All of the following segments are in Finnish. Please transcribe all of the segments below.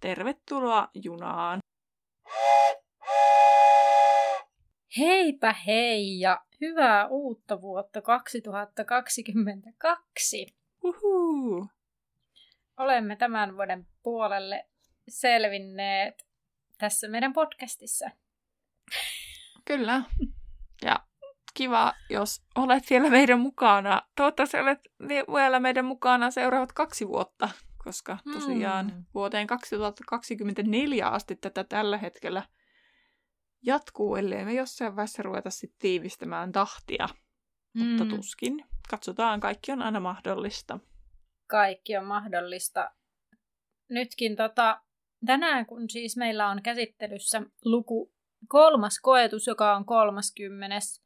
Tervetuloa junaan! Heipä hei ja hyvää uutta vuotta 2022! Uhu. Olemme tämän vuoden puolelle selvinneet tässä meidän podcastissa. Kyllä. Ja kiva, jos olet vielä meidän mukana. Toivottavasti olet vielä meidän mukana seuraavat kaksi vuotta, koska tosiaan mm. vuoteen 2024 asti tätä tällä hetkellä jatkuu, ellei me jossain vaiheessa ruveta sitten tiivistämään tahtia. Mm. Mutta tuskin. Katsotaan, kaikki on aina mahdollista. Kaikki on mahdollista. Nytkin tota, tänään, kun siis meillä on käsittelyssä luku kolmas koetus, joka on kolmaskymmenes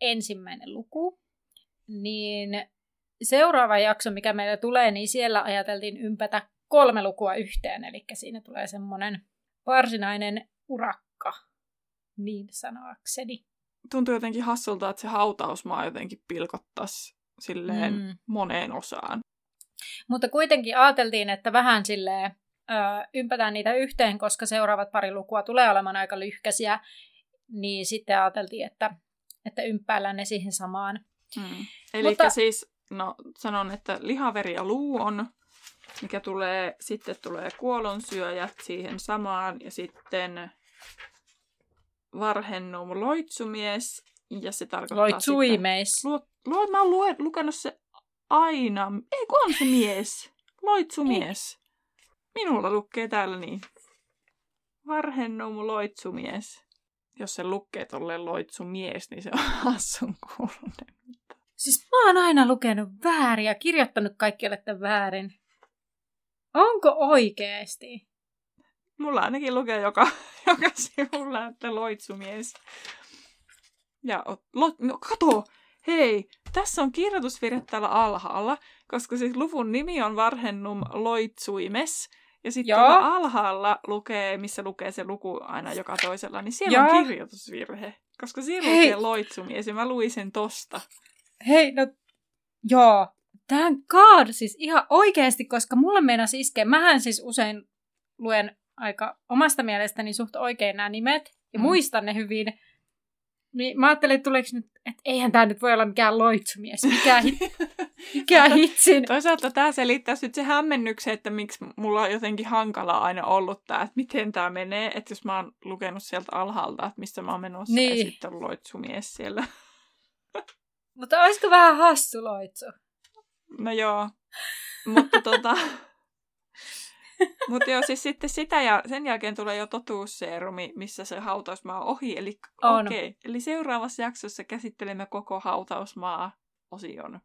ensimmäinen luku, niin seuraava jakso, mikä meillä tulee, niin siellä ajateltiin ympätä kolme lukua yhteen, eli siinä tulee semmoinen varsinainen urakka, niin sanoakseni. Tuntuu jotenkin hassulta, että se hautausmaa jotenkin pilkottaisi silleen mm. moneen osaan. Mutta kuitenkin ajateltiin, että vähän silleen ö, ympätään niitä yhteen, koska seuraavat pari lukua tulee olemaan aika lyhkäisiä, niin sitten ajateltiin, että, että ympäillään ne siihen samaan. Hmm. Eli Mutta... siis, no sanon, että lihaveri ja luu on, mikä tulee, sitten tulee kuolonsyöjät siihen samaan, ja sitten varhennum loitsumies, ja se tarkoittaa Loitsuimeis. Sitä, lu, lu, mä oon lue, lukenut se aina. Ei kun on se mies. Loitsumies. Minulla lukee täällä niin. Varhennum loitsumies. Jos se lukee tolleen loitsumies, niin se on hassun kuulunen. Siis mä oon aina lukenut väärin ja kirjoittanut kaikki olette väärin. Onko oikeesti? Mulla ainakin lukee joka, joka sivulla, että loitsumies. Ja lo, no, kato, hei, tässä on kirjoitusvirhe täällä alhaalla, koska siis luvun nimi on Varhennum Loitsuimes. Ja sitten alhaalla lukee, missä lukee se luku aina joka toisella, niin siellä Joo. on kirjoitusvirhe. Koska siellä hei. lukee loitsumies ja mä luin sen tosta. Hei, no joo. Tän God, siis ihan oikeasti, koska mulle meinas iskee. Mähän siis usein luen aika omasta mielestäni suht oikein nämä nimet ja mm. muistan ne hyvin. Niin mä ajattelin, että tuleeko nyt, että eihän tämä nyt voi olla mikään loitsumies, mikä, hit, mikä hitsin. Toisaalta tämä selittää nyt se hämmennyksen, että miksi mulla on jotenkin hankala aina ollut tämä, että miten tämä menee, että jos mä oon lukenut sieltä alhaalta, että missä mä oon menossa niin. ja sitten on loitsumies siellä. Mutta olisiko vähän hassu loitsu? No joo, mutta tota... Mutta joo, siis sitten sitä ja sen jälkeen tulee jo totuusseerumi, missä se hautausmaa on ohi. Eli, on. Okay. Eli seuraavassa jaksossa käsittelemme koko hautausmaa-osion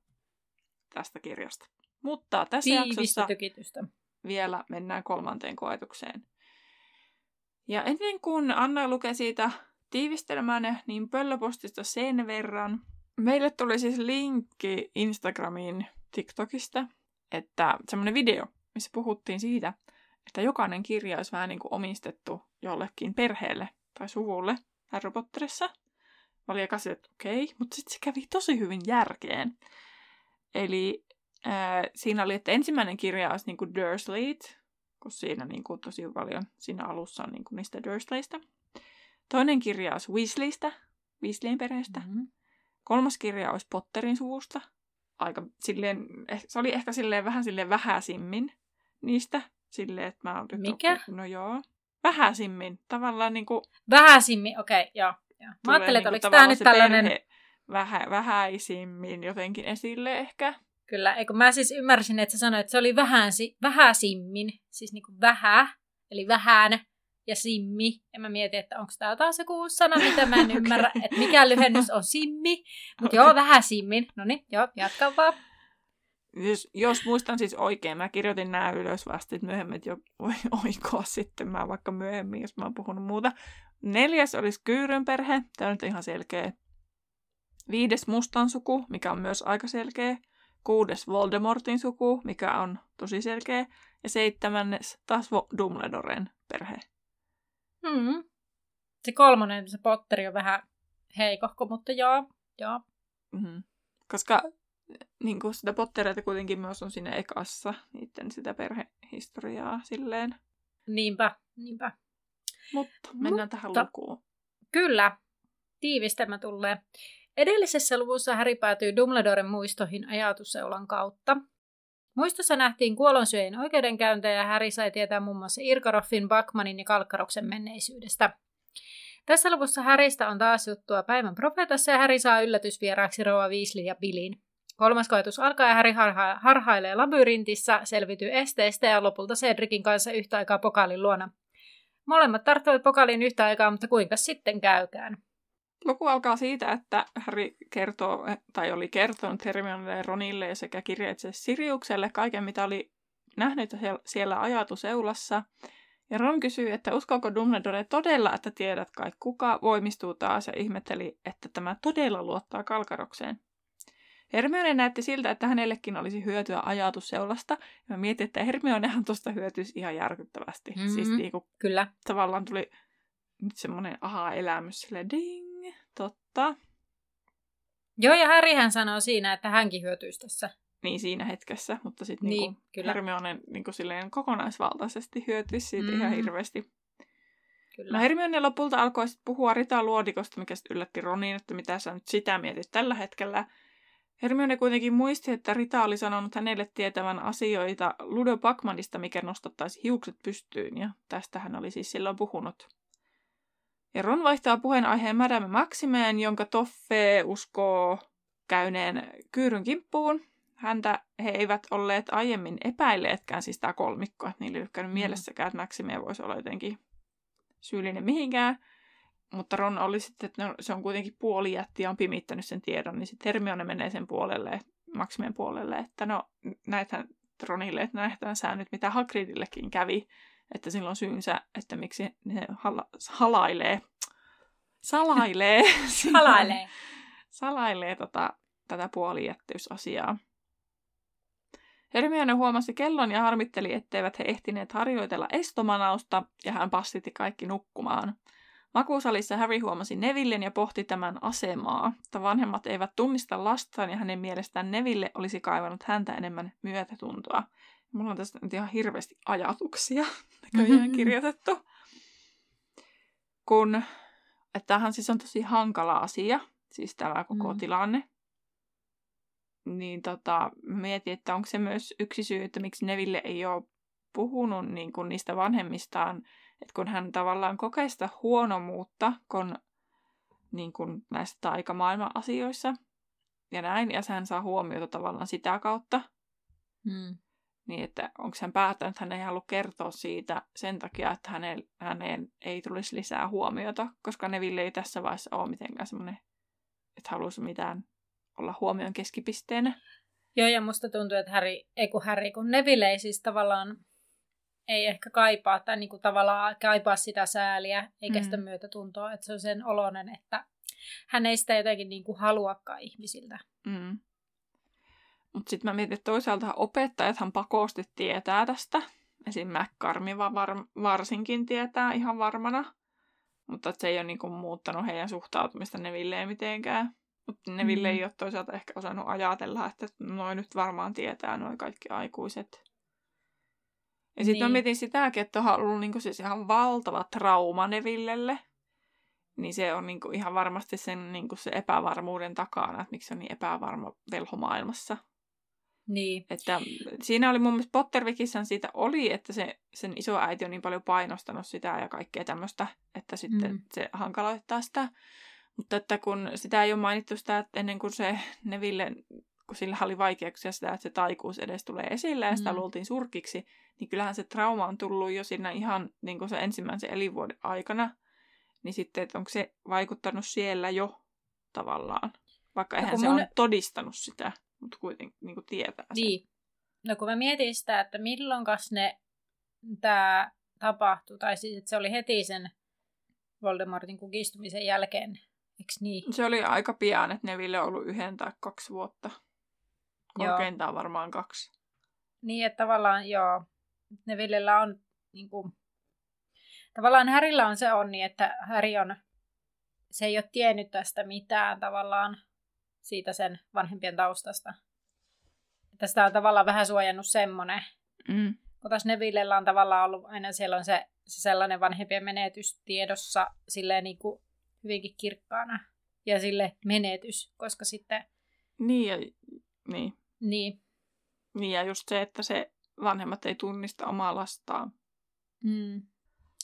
tästä kirjasta. Mutta tässä Tiivistä jaksossa tykitystä. vielä mennään kolmanteen koetukseen. Ja ennen kuin Anna lukee siitä tiivistelmään, niin pöllöpostista sen verran. Meille tuli siis linkki Instagramiin TikTokista, että semmoinen video, missä puhuttiin siitä, että jokainen kirja olisi vähän niin kuin omistettu jollekin perheelle tai suvulle Harry Potterissa. Mä olin ekaisin, että okei, okay, mutta sitten se kävi tosi hyvin järkeen. Eli äh, siinä oli, että ensimmäinen kirja olisi niin kuin Dursleyt, kun siinä niin kuin tosi paljon siinä alussa on niin kuin niistä Dursleystä. Toinen kirja olisi Weasleystä, Weasleyin perheestä. Mm-hmm. Kolmas kirja olisi Potterin suvusta. Aika silleen, eh, se oli ehkä silleen vähän silleen vähäisimmin niistä. Silleen, että mä oon Mikä? Oppi, no joo. Vähäisimmin. Tavallaan niinku... Vähäisimmin, okei, okay, joo. joo. Mä ajattelin, että niinku oliko tämä nyt tällainen... Vähä, vähäisimmin jotenkin esille ehkä. Kyllä, eikö mä siis ymmärsin, että sä sanoit, että se oli vähäsi, vähäisimmin, siis niinku vähä, eli vähän, ja simmi. Ja mä mietin, että onko tämä taas joku sana, mitä mä en ymmärrä, että mikä lyhennys on simmi. Mutta okay. joo, vähäsimmin. No niin, joo, jatka vaan. Jos, jos muistan siis oikein, mä kirjoitin nämä ylös vasta, että myöhemmin jo voi oikoa sitten mä vaikka myöhemmin, jos mä oon puhunut muuta. Neljäs olisi Kyyryn perhe, tämä on nyt ihan selkeä. Viides Mustan suku, mikä on myös aika selkeä. Kuudes Voldemortin suku, mikä on tosi selkeä. Ja seitsemännes taas Dumbledoren perhe. Hmm. Se kolmonen, se Potteri on vähän heikohko, mutta joo. joo. Mm-hmm. Koska niin kuin sitä Pottereita kuitenkin myös on siinä ekassa, niiden sitä perhehistoriaa silleen. Niinpä, niinpä. Mutta mennään Mutta, tähän lukuun. Kyllä, tiivistelmä tulee. Edellisessä luvussa Häri päätyy Dumbledoren muistoihin ajatusseulan kautta. Muistossa nähtiin kuolonsyöjien oikeudenkäyntejä ja Häri sai tietää muun muassa Irkaroffin, Bakmanin ja Kalkkaroksen menneisyydestä. Tässä luvussa Häristä on taas juttua päivän profeetassa ja Häri saa yllätysvieraaksi Roa Weasley ja Billin. Kolmas koetus alkaa ja Häri harha- harhailee labyrintissä, selvityy esteistä ja lopulta Cedricin kanssa yhtä aikaa pokaalin luona. Molemmat tarttuvat pokaaliin yhtä aikaa, mutta kuinka sitten käykään? Luku alkaa siitä, että Harry kertoo, tai oli kertonut Hermionelle ja Ronille sekä kirjeitse Siriukselle kaiken, mitä oli nähnyt siellä ajatuseulassa. Ja Ron kysyy, että uskoako Dumbledore todella, että tiedät kai kuka voimistuu taas ja ihmetteli, että tämä todella luottaa Kalkarokseen. Hermione näytti siltä, että hänellekin olisi hyötyä ajatusseulasta. Ja mä mietin, että Hermionehan tuosta hyötyisi ihan järkyttävästi. Mm-hmm. Siis niinku, Kyllä. tavallaan tuli nyt semmoinen aha-elämys sille ding, totta. Joo, ja Harryhän sanoo siinä, että hänkin hyötyisi tässä. Niin, siinä hetkessä, mutta sitten niin, niinku kyllä. Hermione niinku silleen kokonaisvaltaisesti hyötyisi siitä mm-hmm. ihan hirveästi. Kyllä. No Hermione lopulta alkoi sitten puhua Rita Luodikosta, mikä sitten yllätti Ronin, että mitä sä nyt sitä mietit tällä hetkellä. Hermione kuitenkin muisti, että Rita oli sanonut hänelle tietävän asioita Ludo Pakmanista, mikä nostattaisi hiukset pystyyn, ja tästä hän oli siis silloin puhunut. Ja Ron vaihtaa puheenaiheen Madame Maximeen, jonka Toffe uskoo käyneen kyyryn kimppuun. Häntä he eivät olleet aiemmin epäilleetkään, siis tämä kolmikko, että niillä ei ole käynyt mm. mielessäkään, että Maxime voisi olla jotenkin syyllinen mihinkään. Mutta Ron oli sitten, että no, se on kuitenkin puoli jätti ja on pimittänyt sen tiedon, niin sitten Hermione menee sen puolelle, Maximien puolelle, että no näethän Ronille, että näethän sä nyt, mitä Hagridillekin kävi, että silloin syynsä, että miksi ne hala- halailee, salailee, salailee, salailee tota, tätä puolijättyysasiaa. Hermione huomasi kellon ja harmitteli, etteivät he ehtineet harjoitella estomanausta, ja hän passitti kaikki nukkumaan. Makuusalissa Harry huomasi Nevillen ja pohti tämän asemaa, että vanhemmat eivät tunnista lastaan ja hänen mielestään Neville olisi kaivannut häntä enemmän myötätuntoa. Mulla on tästä nyt ihan hirveästi ajatuksia näköjään kirjoitettu. Kun, että tämähän siis on tosi hankala asia, siis tämä koko mm. tilanne. Niin tota, mietin, että onko se myös yksi syy, että miksi Neville ei ole puhunut niin kuin niistä vanhemmistaan että kun hän tavallaan kokee sitä huonomuutta kun, niin kuin näissä taikamaailman asioissa ja näin, ja hän saa huomiota tavallaan sitä kautta, hmm. Niin että onko hän päättänyt, että hän ei halua kertoa siitä sen takia, että häneen, häneen ei tulisi lisää huomiota, koska Neville ei tässä vaiheessa ole mitenkään semmoinen, että haluaisi mitään olla huomion keskipisteenä. Joo, ja musta tuntuu, että Harry, ei kun Harry, kun Neville ei siis tavallaan ei ehkä kaipaa tai niin kuin tavallaan kaipaa sitä sääliä eikä mm. sitä myötätuntoa, että se on sen oloinen, että hän ei sitä jotenkin niin kuin haluakaan ihmisiltä. Mm. Mutta sitten mä mietin, että toisaalta opettajathan pakosti tietää tästä. Esim. McCarmi var- varsinkin tietää ihan varmana. Mutta se ei ole niinku muuttanut heidän suhtautumista Nevilleen mitenkään. Mutta Neville mm. ei ole toisaalta ehkä osannut ajatella, että noin nyt varmaan tietää noin kaikki aikuiset. Ja sitten niin. mä mietin sitäkin, että on ollut niinku siis ihan valtava trauma Nevillelle. Niin se on niinku ihan varmasti sen niinku se epävarmuuden takana, että miksi se on niin epävarma velho maailmassa. Niin. Että siinä oli mun mielestä Pottervikissään siitä oli, että se, sen isoäiti on niin paljon painostanut sitä ja kaikkea tämmöistä, että sitten mm. se hankaloittaa sitä. Mutta että kun sitä ei ole mainittu sitä, että ennen kuin se Neville kun sillä oli vaikeuksia sitä, että se taikuus edes tulee esille ja sitä mm. luultiin surkiksi, niin kyllähän se trauma on tullut jo siinä ihan niin kuin se ensimmäisen elinvuoden aikana. Niin sitten, että onko se vaikuttanut siellä jo tavallaan, vaikka eihän se mun... ole todistanut sitä. Mutta kuitenkin niin kuin tietää sen. Niin. No kun mä mietin sitä, että milloinkas ne tämä tapahtui, tai siis että se oli heti sen Voldemortin kukistumisen jälkeen, eikö niin? Se oli aika pian, että Neville on ollut yhden tai kaksi vuotta. Korkeintaan varmaan kaksi. Niin, että tavallaan joo, Nevillellä on niin kuin, tavallaan Härillä on se onni, että Häri on, se ei ole tiennyt tästä mitään tavallaan siitä sen vanhempien taustasta. Että sitä on tavallaan vähän suojannut semmoinen. Mm. Kun taas Nevillellä on tavallaan ollut aina siellä on se, se sellainen vanhempien menetys tiedossa silleen niin kuin hyvinkin kirkkaana. Ja sille menetys, koska sitten... Niin, ja, niin. Niin. Niin, ja just se, että se vanhemmat ei tunnista omaa lastaan. Mm.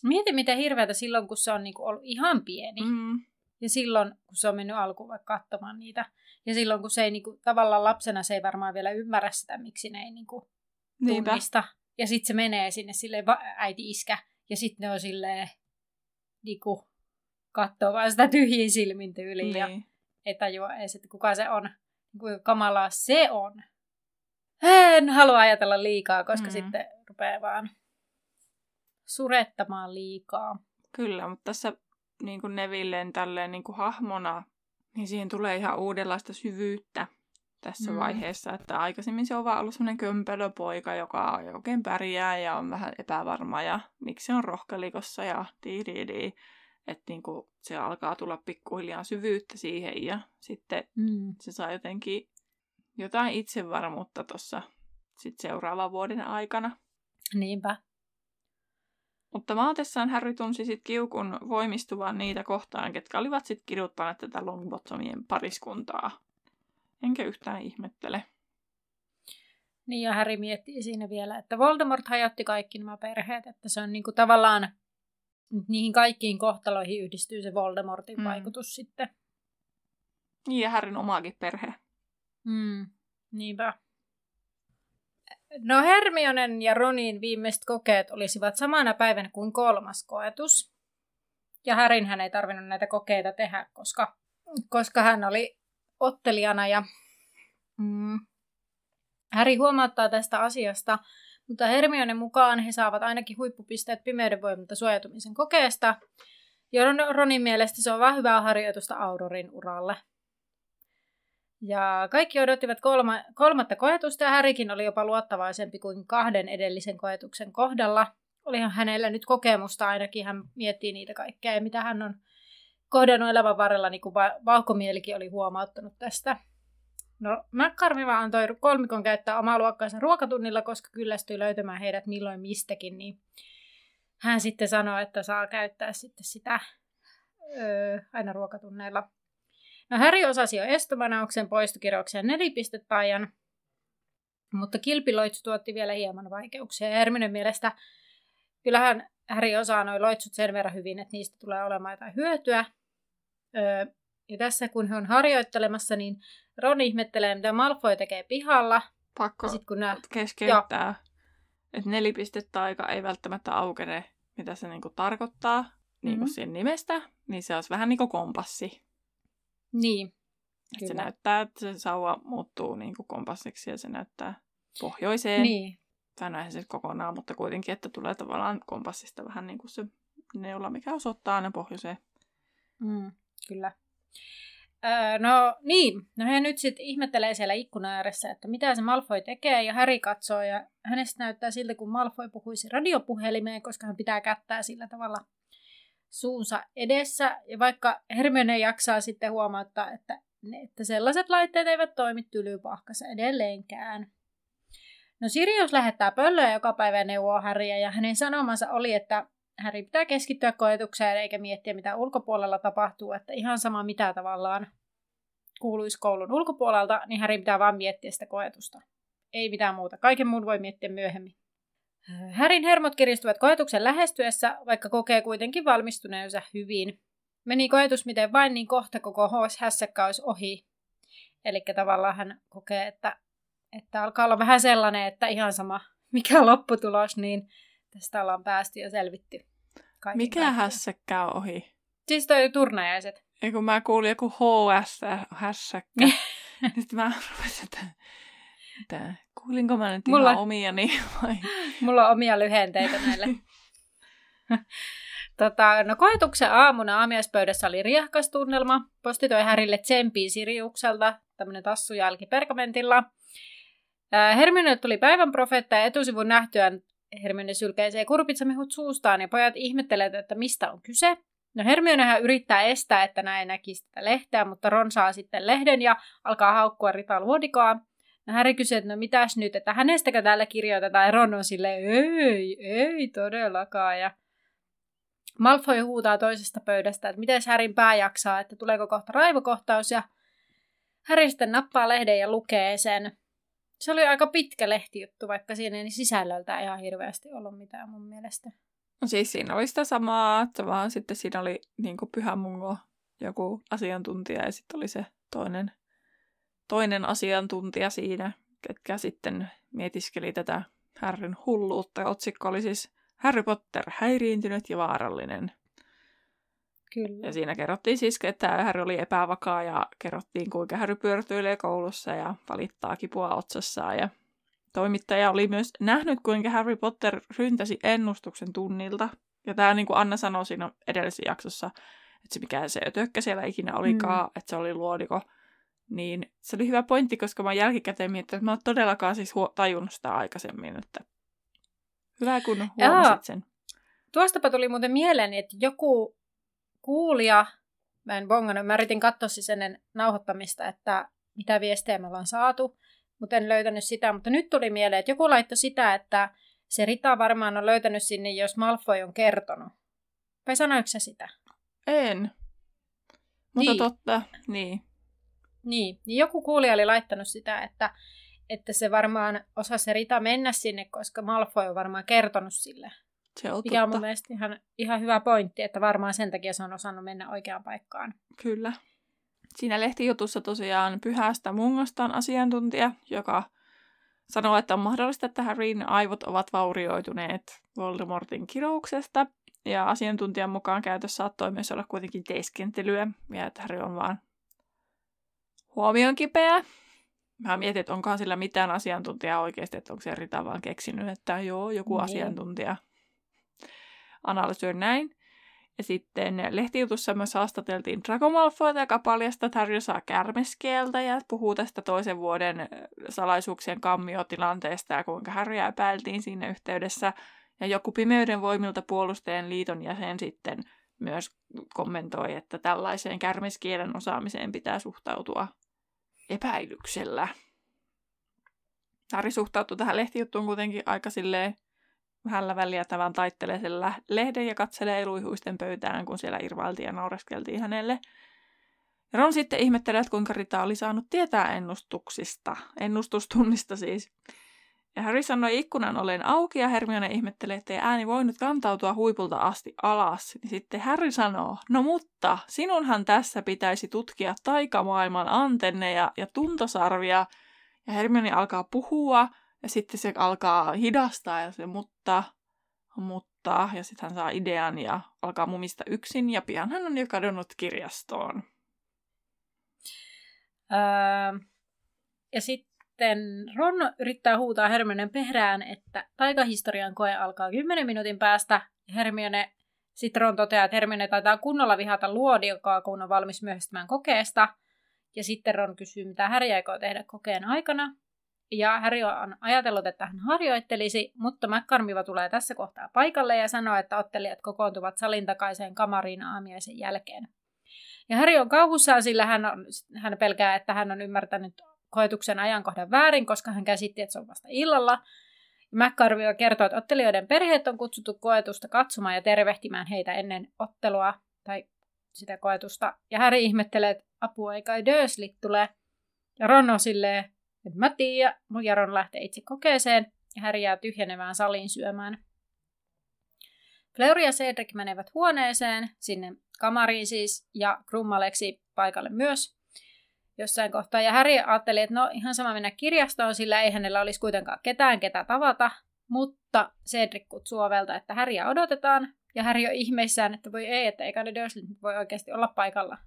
Mieti, miten hirveätä silloin, kun se on niinku ollut ihan pieni. Mm. Ja silloin, kun se on mennyt alkuun vaikka katsomaan niitä. Ja silloin, kun se ei niinku, tavallaan lapsena, se ei varmaan vielä ymmärrä sitä, miksi ne ei niinku, Niinpä. tunnista. Ja sitten se menee sinne sille äiti iskä. Ja sitten ne on silleen, niinku, katsoo vaan sitä tyhjin silmin tyyliin. Niin. Ja ei tajua edes, että kuka se on. Kuinka kamalaa se on. En halua ajatella liikaa, koska mm. sitten rupeaa vaan surettamaan liikaa. Kyllä, mutta tässä niin kuin Nevilleen tälleen niin kuin hahmona, niin siihen tulee ihan uudenlaista syvyyttä tässä Mm. vaiheessa, että aikaisemmin se on vaan ollut semmoinen kömpelöpoika, joka oikein pärjää ja on vähän epävarma ja miksi se on rohkelikossa ja diididi. Että niin kuin se alkaa tulla pikkuhiljaa syvyyttä siihen ja sitten Mm. se saa jotenkin jotain itsevarmuutta tuossa sit seuraavan vuoden aikana. Niinpä. Mutta maatessaan Harry tunsi sit kiukun voimistuvan niitä kohtaan, ketkä olivat sitten kiduttaneet tätä Longbottomien pariskuntaa. Enkä yhtään ihmettele. Niin ja Harry miettii siinä vielä, että Voldemort hajotti kaikki nämä perheet, että se on niinku tavallaan niihin kaikkiin kohtaloihin yhdistyy se Voldemortin mm. vaikutus sitten. Niin ja Harryn omaakin perhe. Mm. Niinpä. No Hermionen ja Ronin viimeiset kokeet olisivat samana päivänä kuin kolmas koetus. Ja Härin hän ei tarvinnut näitä kokeita tehdä, koska, koska hän oli ottelijana ja mm, Häri huomauttaa tästä asiasta, mutta Hermionen mukaan he saavat ainakin huippupisteet pimeyden voimalta suojautumisen kokeesta. Ja Ron- Ronin mielestä se on vähän hyvää harjoitusta Aurorin uralle. Ja kaikki odottivat kolma, kolmatta koetusta ja Härikin oli jopa luottavaisempi kuin kahden edellisen koetuksen kohdalla. Olihan hänellä nyt kokemusta ainakin, hän miettii niitä kaikkea ja mitä hän on kohdannut elämän varrella, niin kuin va- vauhkomielikin oli huomauttanut tästä. No, McCarmiva antoi kolmikon käyttää omaa luokkaansa ruokatunnilla, koska kyllästyi löytämään heidät milloin mistäkin, niin hän sitten sanoi, että saa käyttää sitten sitä öö, aina ruokatunneilla. No Harry osasi jo estomanauksen poistokirjauksen nelipistetaian, mutta kilpiloitsu tuotti vielä hieman vaikeuksia. Ja Herminen mielestä kyllähän Harry osaa noin loitsut sen verran hyvin, että niistä tulee olemaan jotain hyötyä. Öö, ja tässä kun he on harjoittelemassa, niin Ron ihmettelee, mitä Malfoy tekee pihalla. Pakko Ja sit kun nää... keskeyttää, että nelipistetaika ei välttämättä aukene, mitä se niinku tarkoittaa niin Mhm. sen nimestä, niin se olisi vähän niin kuin kompassi. Niin, Et se näyttää, että se sauva muuttuu niin kuin kompassiksi ja se näyttää pohjoiseen. niin. Tai no se kokonaan, mutta kuitenkin, että tulee tavallaan kompassista vähän niin kuin se neula, mikä osoittaa aina pohjoiseen. Mm, kyllä. Öö, no niin, no he nyt sitten ihmettelee siellä ikkunan ääressä, että mitä se Malfoy tekee, ja Harry katsoo, ja hänestä näyttää siltä, kun Malfoy puhuisi radiopuhelimeen, koska hän pitää kättää sillä tavalla suunsa edessä, ja vaikka Hermione jaksaa sitten huomauttaa, että, että sellaiset laitteet eivät toimi tylypahkassa edelleenkään. No Sirius lähettää pöllöä joka päivä ja neuvoo Harryä, ja hänen sanomansa oli, että Harry pitää keskittyä koetukseen eikä miettiä, mitä ulkopuolella tapahtuu, että ihan sama mitä tavallaan kuuluisi koulun ulkopuolelta, niin Harry pitää vaan miettiä sitä koetusta. Ei mitään muuta. Kaiken muun voi miettiä myöhemmin. Härin hermot kiristyvät koetuksen lähestyessä, vaikka kokee kuitenkin valmistuneensa hyvin. Meni koetus miten vain, niin kohta koko HS-hässäkkä olisi ohi. Eli tavallaan hän kokee, että, että alkaa olla vähän sellainen, että ihan sama mikä on lopputulos, niin tästä ollaan päästy ja selvitty. kaiken Mikä kaikkiaan. hässäkkä on ohi? Siis toi turnajaiset. Ei kun mä kuulin joku HS hässäkkä. Nyt mä rupesin, että, että kuulinko mä nyt Mulla- ihan omiani vai? Mulla on omia lyhenteitä näille. tota, no koetuksen aamuna aamiaispöydässä oli riehkas tunnelma. Posti toi Härille tsemppiä Siriukselta, tämmönen tassujälki pergamentilla. Ää, Hermione tuli päivän profeetta ja etusivun nähtyään Hermione sylkäisee kurpitsamehut suustaan ja pojat ihmettelevät, että mistä on kyse. No Hermionehän yrittää estää, että näin näkisi tätä lehteä, mutta Ron saa sitten lehden ja alkaa haukkua Rita luodikoa. No Harry kysyy, että no mitäs nyt, että hänestäkö täällä kirjoitetaan, ja Ron on silleen, ei, ei todellakaan, ja Malfoy huutaa toisesta pöydästä, että miten Härin pää jaksaa, että tuleeko kohta raivokohtaus, ja Harry sitten nappaa lehden ja lukee sen. Se oli aika pitkä lehtijuttu, vaikka siinä ei sisällöltä ihan hirveästi ollut mitään mun mielestä. No siis siinä oli sitä samaa, vaan sitten siinä oli niin pyhä mungo, joku asiantuntija ja sitten oli se toinen, toinen asiantuntija siinä, ketkä sitten mietiskeli tätä Harryn hulluutta. Otsikko oli siis Harry Potter häiriintynyt ja vaarallinen. Kyllä. Ja siinä kerrottiin siis, että Harry oli epävakaa ja kerrottiin, kuinka Harry pyörtyilee koulussa ja valittaa kipua otsassaan. Ja toimittaja oli myös nähnyt, kuinka Harry Potter ryntäsi ennustuksen tunnilta. Ja tämä, niin kuin Anna sanoi siinä edellisessä jaksossa, että se mikä se ötökkä siellä ikinä olikaan, mm. että se oli luodiko. Niin se oli hyvä pointti, koska mä jälkikäteen miettinyt, että mä oon todellakaan siis huo- tajunnut sitä aikaisemmin. Että hyvä, kun huomasit Jaa. sen. Tuostapa tuli muuten mieleeni, että joku kuulija, mä en bongannut, mä yritin katsoa siis ennen nauhoittamista, että mitä viestejä me ollaan saatu, mutta en löytänyt sitä. Mutta nyt tuli mieleen, että joku laittoi sitä, että se Rita varmaan on löytänyt sinne, jos Malfoy on kertonut. Vai sanoiko se sitä? En. Mutta Niin. totta, niin. Niin, niin joku kuulija oli laittanut sitä, että, että se varmaan osaa se Rita mennä sinne, koska Malfoy on varmaan kertonut sille. Se on Mikä on mun mielestä ihan, ihan hyvä pointti, että varmaan sen takia se on osannut mennä oikeaan paikkaan. Kyllä. Siinä lehtijutussa tosiaan pyhästä mungosta on asiantuntija, joka sanoo, että on mahdollista, että Harryn aivot ovat vaurioituneet Voldemortin kirouksesta. Ja asiantuntijan mukaan käytössä saattoi myös olla kuitenkin teeskentelyä, ja että Harry on vaan huomion kipeä. Mä mietin, että onkohan sillä mitään asiantuntijaa oikeasti, että onko se Rita vaan keksinyt, että joo, joku Niin. asiantuntija analysoi näin. Ja sitten lehtijutussa myös haastateltiin Draco Malfoyta, joka paljastaa, että Harry saa kärmeskieltä ja puhuu tästä toisen vuoden salaisuuksien kammiotilanteesta ja kuinka Harryä epäiltiin siinä yhteydessä. Ja joku pimeyden voimilta puolustajien liiton jäsen sitten myös kommentoi, että tällaiseen kärmeskielen osaamiseen pitää suhtautua epäilyksellä. Harry suhtautui tähän lehtijuttuun kuitenkin aika silleen vähällä väliä, vaan taittelee sen lehden ja katselee luihuisten pöytään, kun siellä irvailtiin ja naureskeltiin hänelle. Ron sitten ihmettelee, että kuinka Rita oli saanut tietää ennustuksista, ennustustunnista siis. Ja Harry sanoi ikkunan ollen auki ja Hermione ihmettelee, että ei ääni voinut kantautua huipulta asti alas. Niin sitten Harry sanoo, no mutta sinunhan tässä pitäisi tutkia taikamaailman antenneja ja tuntosarvia. Ja Hermione alkaa puhua ja sitten se alkaa hidastaa ja se mutta, mutta, ja sitten hän saa idean ja alkaa mumista yksin ja pian hän on jo kadonnut kirjastoon. Öö, ja sitten Ron yrittää huutaa Hermionen perään, että taikahistorian koe alkaa 10 minuutin päästä. Hermione, sitten Ron toteaa, että Hermione taitaa kunnolla vihata luodiokaa, kun on valmis myöhästymään kokeesta. Ja sitten Ron kysyy, mitä Harry aikoo tehdä kokeen aikana. Ja Harry on ajatellut, että hän harjoittelisi, mutta McCormiva tulee tässä kohtaa paikalle ja sanoo, että ottelijat kokoontuvat salin takaiseen kamariin aamiaisen jälkeen. Ja Harry on kauhussaan, sillä hän, on, hän pelkää, että hän on ymmärtänyt koetuksen ajankohdan väärin, koska hän käsitti, että se on vasta illalla. McCarvio kertoo, että ottelijoiden perheet on kutsuttu koetusta katsomaan ja tervehtimään heitä ennen ottelua tai sitä koetusta. Ja Harry ihmettelee, että apua ei kai Dursley tule. Ja Ron on silleen, että mä tiedän, ja Ron lähtee itse kokeeseen ja Harry jää tyhjenevään saliin syömään. Fleur ja Cedric menevät huoneeseen, sinne kamariin siis, ja Krummaleksi paikalle myös jossain kohtaa. Ja Harry ajatteli, että no ihan sama mennä kirjastoon, sillä ei hänellä olisi kuitenkaan ketään, ketä tavata. Mutta Cedric kutsuu ovelta, että Harrya odotetaan. Ja Harry on ihmeissään, että voi ei, että eikä ne Dursley voi oikeasti olla paikalla.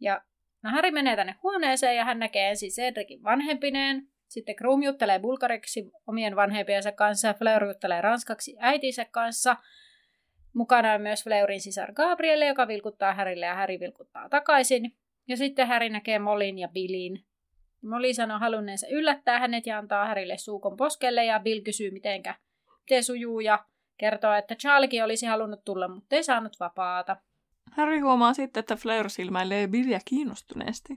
Ja No Harry menee tänne huoneeseen ja hän näkee ensin Cedricin vanhempineen. Sitten Krum juttelee bulgariksi omien vanhempiensa kanssa ja Fleur juttelee ranskaksi äitinsä kanssa. Mukana on myös Fleurin sisar Gabrielle, joka vilkuttaa Harrylle ja Harry vilkuttaa takaisin. Ja sitten Harry näkee Molin ja Billin. Molly sanoo halunneensa yllättää hänet ja antaa Harrylle suukon poskelle ja Bill kysyy mitenkä, miten sujuu ja kertoo, että Charliekin olisi halunnut tulla, mutta ei saanut vapaata. Harry huomaa sitten, että Fleur silmäilee Billia kiinnostuneesti.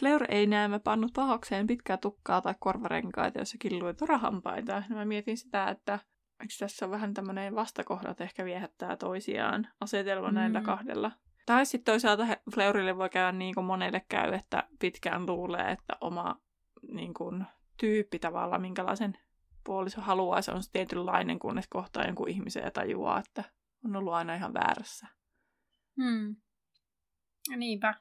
Fleur ei näemme pannut pahakseen pitkää tukkaa tai korvarenkaita, joissa killui torahampaita. Ja mä mietin sitä, että eikö tässä on vähän tämmöinen vastakohdat ehkä viehättää toisiaan asetelma mm. näillä kahdella. Tai sitten toisaalta Fleurille voi käydä niin kuin monelle käy, että pitkään luulee, että oma niin kuin, tyyppi tavallaan, minkälaisen puoliso haluaisi, on se tietynlainen, kunnes kohtaa jonkun ihmisen ja tajuaa, että on ollut aina ihan väärässä. Hmm. Niinpä.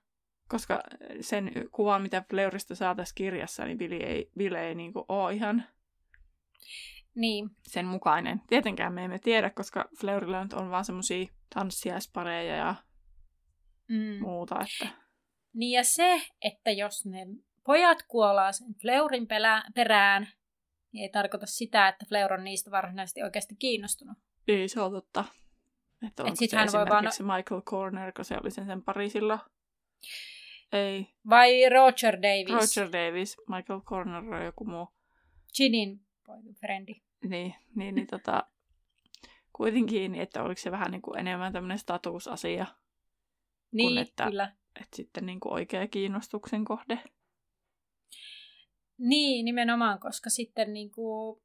Koska sen kuvan, mitä Fleurista saa tässä kirjassa, niin Billy ei, Billy ei niin kuin ole ihan niin. sen mukainen. Tietenkään me emme tiedä, koska Fleurilla on vaan semmoisia tanssiaispareja ja mm. muuta. Että... Niin ja se, että jos ne pojat kuolaa sen Fleurin perään, niin ei tarkoita sitä, että Fleur on niistä varsinaisesti oikeasti kiinnostunut. Ei, se on totta. Että onko Et sit se hän voi vaan... Michael Corner, kun se oli sen, sen parisilla? Ei. Vai Roger Davis? Roger Davis. Michael Corner on joku muu. Ginin boyfriendi. Niin, niin, niin tota, kuitenkin, että oliko se vähän niin kuin enemmän tämmöinen statusasia. Niin, kun että, kyllä. Että sitten niin kuin oikea kiinnostuksen kohde. Niin, nimenomaan, koska sitten niin kuin,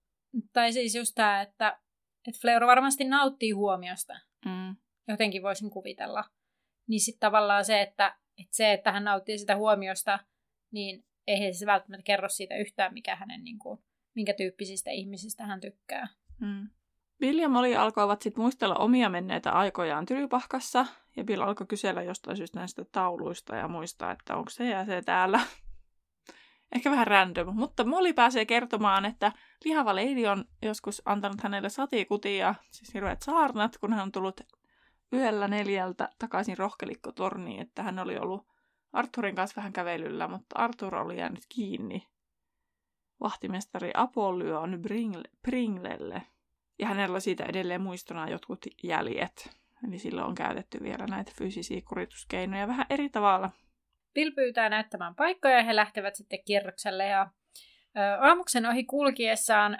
tai siis just tämä, että, että Fleur varmasti nauttii huomiosta. Mm. Jotenkin voisin kuvitella. Niin sitten tavallaan se, että, että se, että hän nauttii sitä huomiosta, niin ei se välttämättä kerro siitä yhtään, mikä hänen, niin kuin, minkä tyyppisistä ihmisistä hän tykkää. Mm. Bill ja Molly alkoivat sitten muistella omia menneitä aikojaan Tylypahkassa, ja Bill alkoi kysellä jostain syystä näistä tauluista ja muistaa, että onko se ja se täällä. Ehkä vähän random, mutta Molly pääsee kertomaan, että lihava leidi on joskus antanut hänelle satikutia, siis hirveät saarnat, kun hän on tullut yöllä neljältä takaisin rohkelikkotorniin, että hän oli ollut Arturin kanssa vähän kävelyllä, mutta Artur oli jäänyt kiinni vahtimestari Apollyon Pringlelle. Ja hänellä siitä edelleen muistona jotkut jäljet. Eli silloin on käytetty vielä näitä fyysisiä kurituskeinoja vähän eri tavalla. Bill pyytää näyttämään paikkoja ja he lähtevät sitten kierrokselle. Ja aamuksen ohi kulkiessaan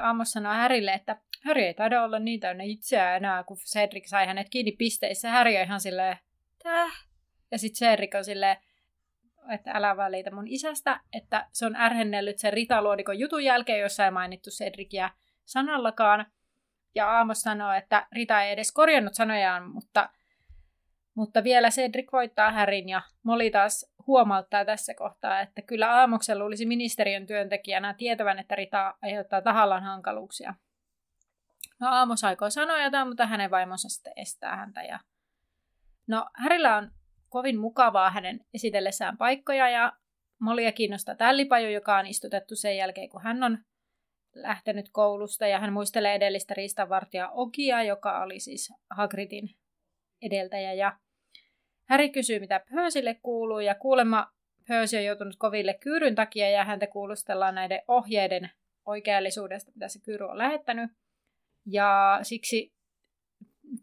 Amos sanoo Härille, että Harry ei taida olla niin täynnä itseään enää, kun Cedric sai hänet kiinni pisteissä. Harry on ihan silleen, täh? Ja sitten Cedric on silleen, että älä välitä mun isästä, että se on ärhennellyt sen Rita-luodikon jutun jälkeen, jossa ei mainittu Cedriciä sanallakaan. Ja Aamos sanoo, että Rita ei edes korjannut sanojaan, mutta, mutta vielä Cedric voittaa Härin ja Molly taas huomauttaa tässä kohtaa, että kyllä Aamoksella olisi ministeriön työntekijänä tietävän, että Rita aiheuttaa tahallaan hankaluuksia. No Aamos aikoo sanoa jotain, mutta hänen vaimonsa sitten estää häntä. Ja... No Härillä on kovin mukavaa hänen esitellessään paikkoja ja Molia kiinnostaa tällipaju, joka on istutettu sen jälkeen, kun hän on lähtenyt koulusta ja hän muistelee edellistä riistanvartijaa Okia, joka oli siis Hagridin edeltäjä. Ja Häri kysyy, mitä Pöösille kuuluu ja kuulemma Pöösi on joutunut koville kyyryn takia ja häntä kuulustellaan näiden ohjeiden oikeellisuudesta, mitä se kyyry on lähettänyt. Ja siksi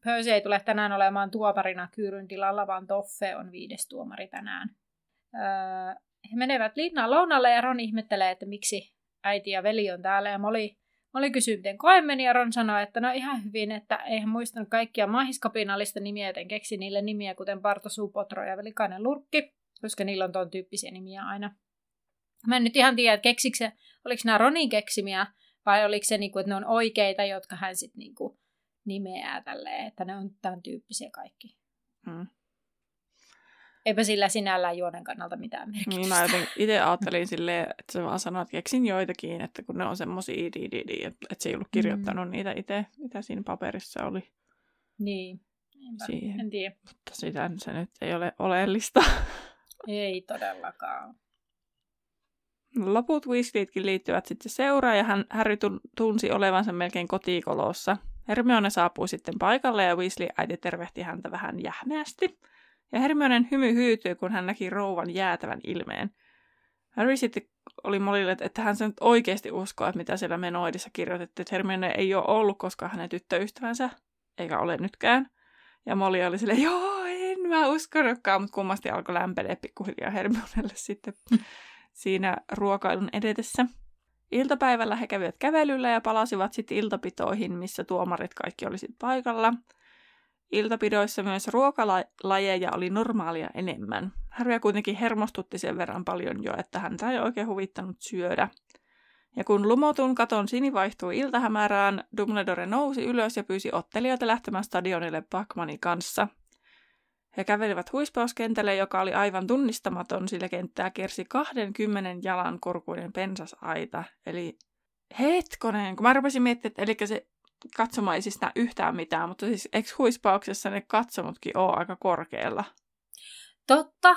Pöösi ei tule tänään olemaan tuomarina kyyryn tilalla, vaan Toffe on viides tuomari tänään. Öö, he menevät linnaan lounalle ja Ron ihmettelee, että miksi äiti ja veli on täällä. Ja Molly, Molly kysyy, miten koe meni, ja Ron sanoi, että no ihan hyvin, että eihän muistanut kaikkia mahiskapinallista nimiä, joten keksi niille nimiä, kuten Parto Suupotro ja Velikainen Lurkki, koska niillä on tuon tyyppisiä nimiä aina. Mä en nyt ihan tiedä, että keksikö se, oliko nämä Ronin keksimiä, vai oliko se, niin kuin, että ne on oikeita, jotka hän sitten niin nimeää tälleen, että ne on tämän tyyppisiä kaikki. Hmm eipä sillä sinällään juonen kannalta mitään merkitystä. Niin mä joten itse ajattelin silleen, että se vaan sanoo, että keksin joitakin, että kun ne on semmosia että se ei ollut kirjoittanut mm. niitä itse, mitä siinä paperissa oli. Niin, Siihen. en tiedä. Mutta sitä se nyt ei ole oleellista. Ei todellakaan. Loput Weasleytkin liittyvät sitten seuraan ja hän, Harry tunsi olevansa melkein kotikolossa. Hermione saapuu sitten paikalle ja Weasley äiti tervehti häntä vähän jähmeästi. Ja Hermionen hymy hyytyi, kun hän näki rouvan jäätävän ilmeen. Harry sitten oli Molille, että hän sen oikeasti uskoa, että mitä siellä menoidissa kirjoitettiin, että Hermione ei ole ollut koskaan hänen tyttöystävänsä, eikä ole nytkään. Ja Molly oli silleen, joo, en mä uskonutkaan, mutta kummasti alkoi lämpenee pikkuhiljaa Hermionelle sitten siinä ruokailun edetessä. Iltapäivällä he kävivät kävelyllä ja palasivat sitten iltapitoihin, missä tuomarit kaikki olisivat paikalla. Iltapidoissa myös ruokalajeja oli normaalia enemmän. Harrya kuitenkin hermostutti sen verran paljon jo, että häntä ei oikein huvittanut syödä. Ja kun lumotun katon sini vaihtui iltahämärään, Dumbledore nousi ylös ja pyysi ottelijoita lähtemään stadionille Bakmanin kanssa. He kävelivät huispauskentälle, joka oli aivan tunnistamaton, sillä kenttää kiersi 20 jalan korkuinen pensasaita. Eli hetkonen, kun mä rupesin miettimään, että eli se katsoma ei siis näe yhtään mitään, mutta siis eikö huispauksessa ne katsomutkin ole aika korkealla? Totta,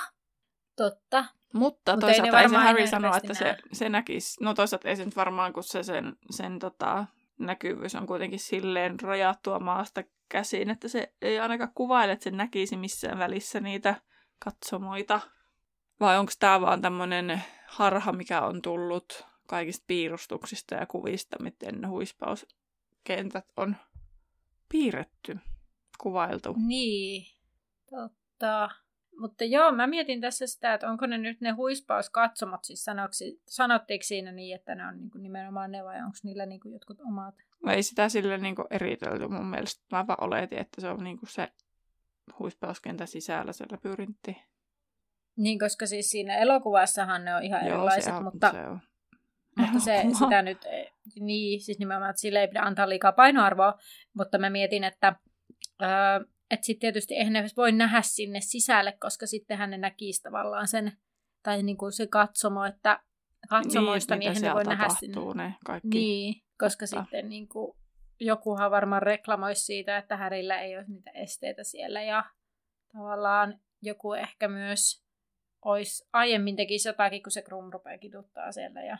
totta. Mutta Mut toisaalta ei, ei se Harry sano, että se, se näkisi. No toisaalta ei se nyt varmaan, kun se sen, sen tota, näkyvyys on kuitenkin silleen rajattua maasta käsiin, että se ei ainakaan kuvaile, että se näkisi missään välissä niitä katsomoita. Vai onko tämä vaan tämmöinen harha, mikä on tullut kaikista piirustuksista ja kuvista, miten huispauskentät on piirretty, kuvailtu. Niin, totta. Mutta joo, mä mietin tässä sitä, että onko ne nyt ne huispauskatsomot, siis sanoksi, sanottiinko siinä niin, että ne on niin kuin nimenomaan ne vai onko niillä niin kuin jotkut omat? No ei sitä sille niin kuin eritelty mun mielestä. Mä vaan oletin, että se on niin kuin se huispauskentän sisällä se labyrintti. Niin, koska siis siinä elokuvassahan ne on ihan joo, erilaiset, se mutta... Se on. Mutta se, sitä nyt, niin, siis nimenomaan, että sille ei pidä antaa liikaa painoarvoa, mutta mä mietin, että öö, että sitten tietysti eihän ne voi nähdä sinne sisälle, koska sittenhän ne näkisi tavallaan sen, tai niin kuin se katsomo, että katsomoista, niin, niin ne voi nähdä sinne. Ne kaikki. Niin, koska Mutta. sitten niin kuin, jokuhan varmaan reklamoisi siitä, että Härillä ei ole niitä esteitä siellä, ja tavallaan joku ehkä myös olisi aiemmin tekisi jotakin, kun se Krum rupeaa kiduttaa siellä, ja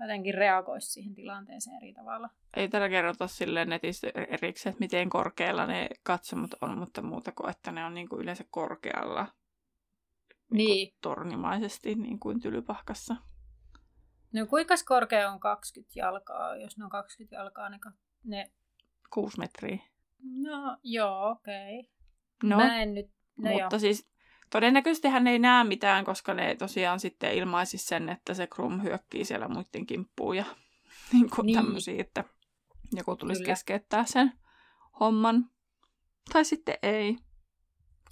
jotenkin reagoisi siihen tilanteeseen eri tavalla. Ei täällä kerrota silleen netissä erikseen, että miten korkealla ne katsomut on, mutta muuta kuin, että ne on niin kuin yleensä korkealla niin. niin. tornimaisesti niin kuin tylypahkassa. No kuinka korkea on 20 jalkaa, jos ne on 20 jalkaa, ne, ne... 6 metriä. No joo, okei. Okay. No, Mä en nyt... No mutta joo. siis Todennäköisesti hän ei näe mitään, koska ne tosiaan sitten ilmaisi sen, että se Krum hyökkii siellä muiden kimppuun ja niin kuin niin. tämmöisiä, että joku tulisi Kyllä. keskeyttää sen homman. Tai sitten ei,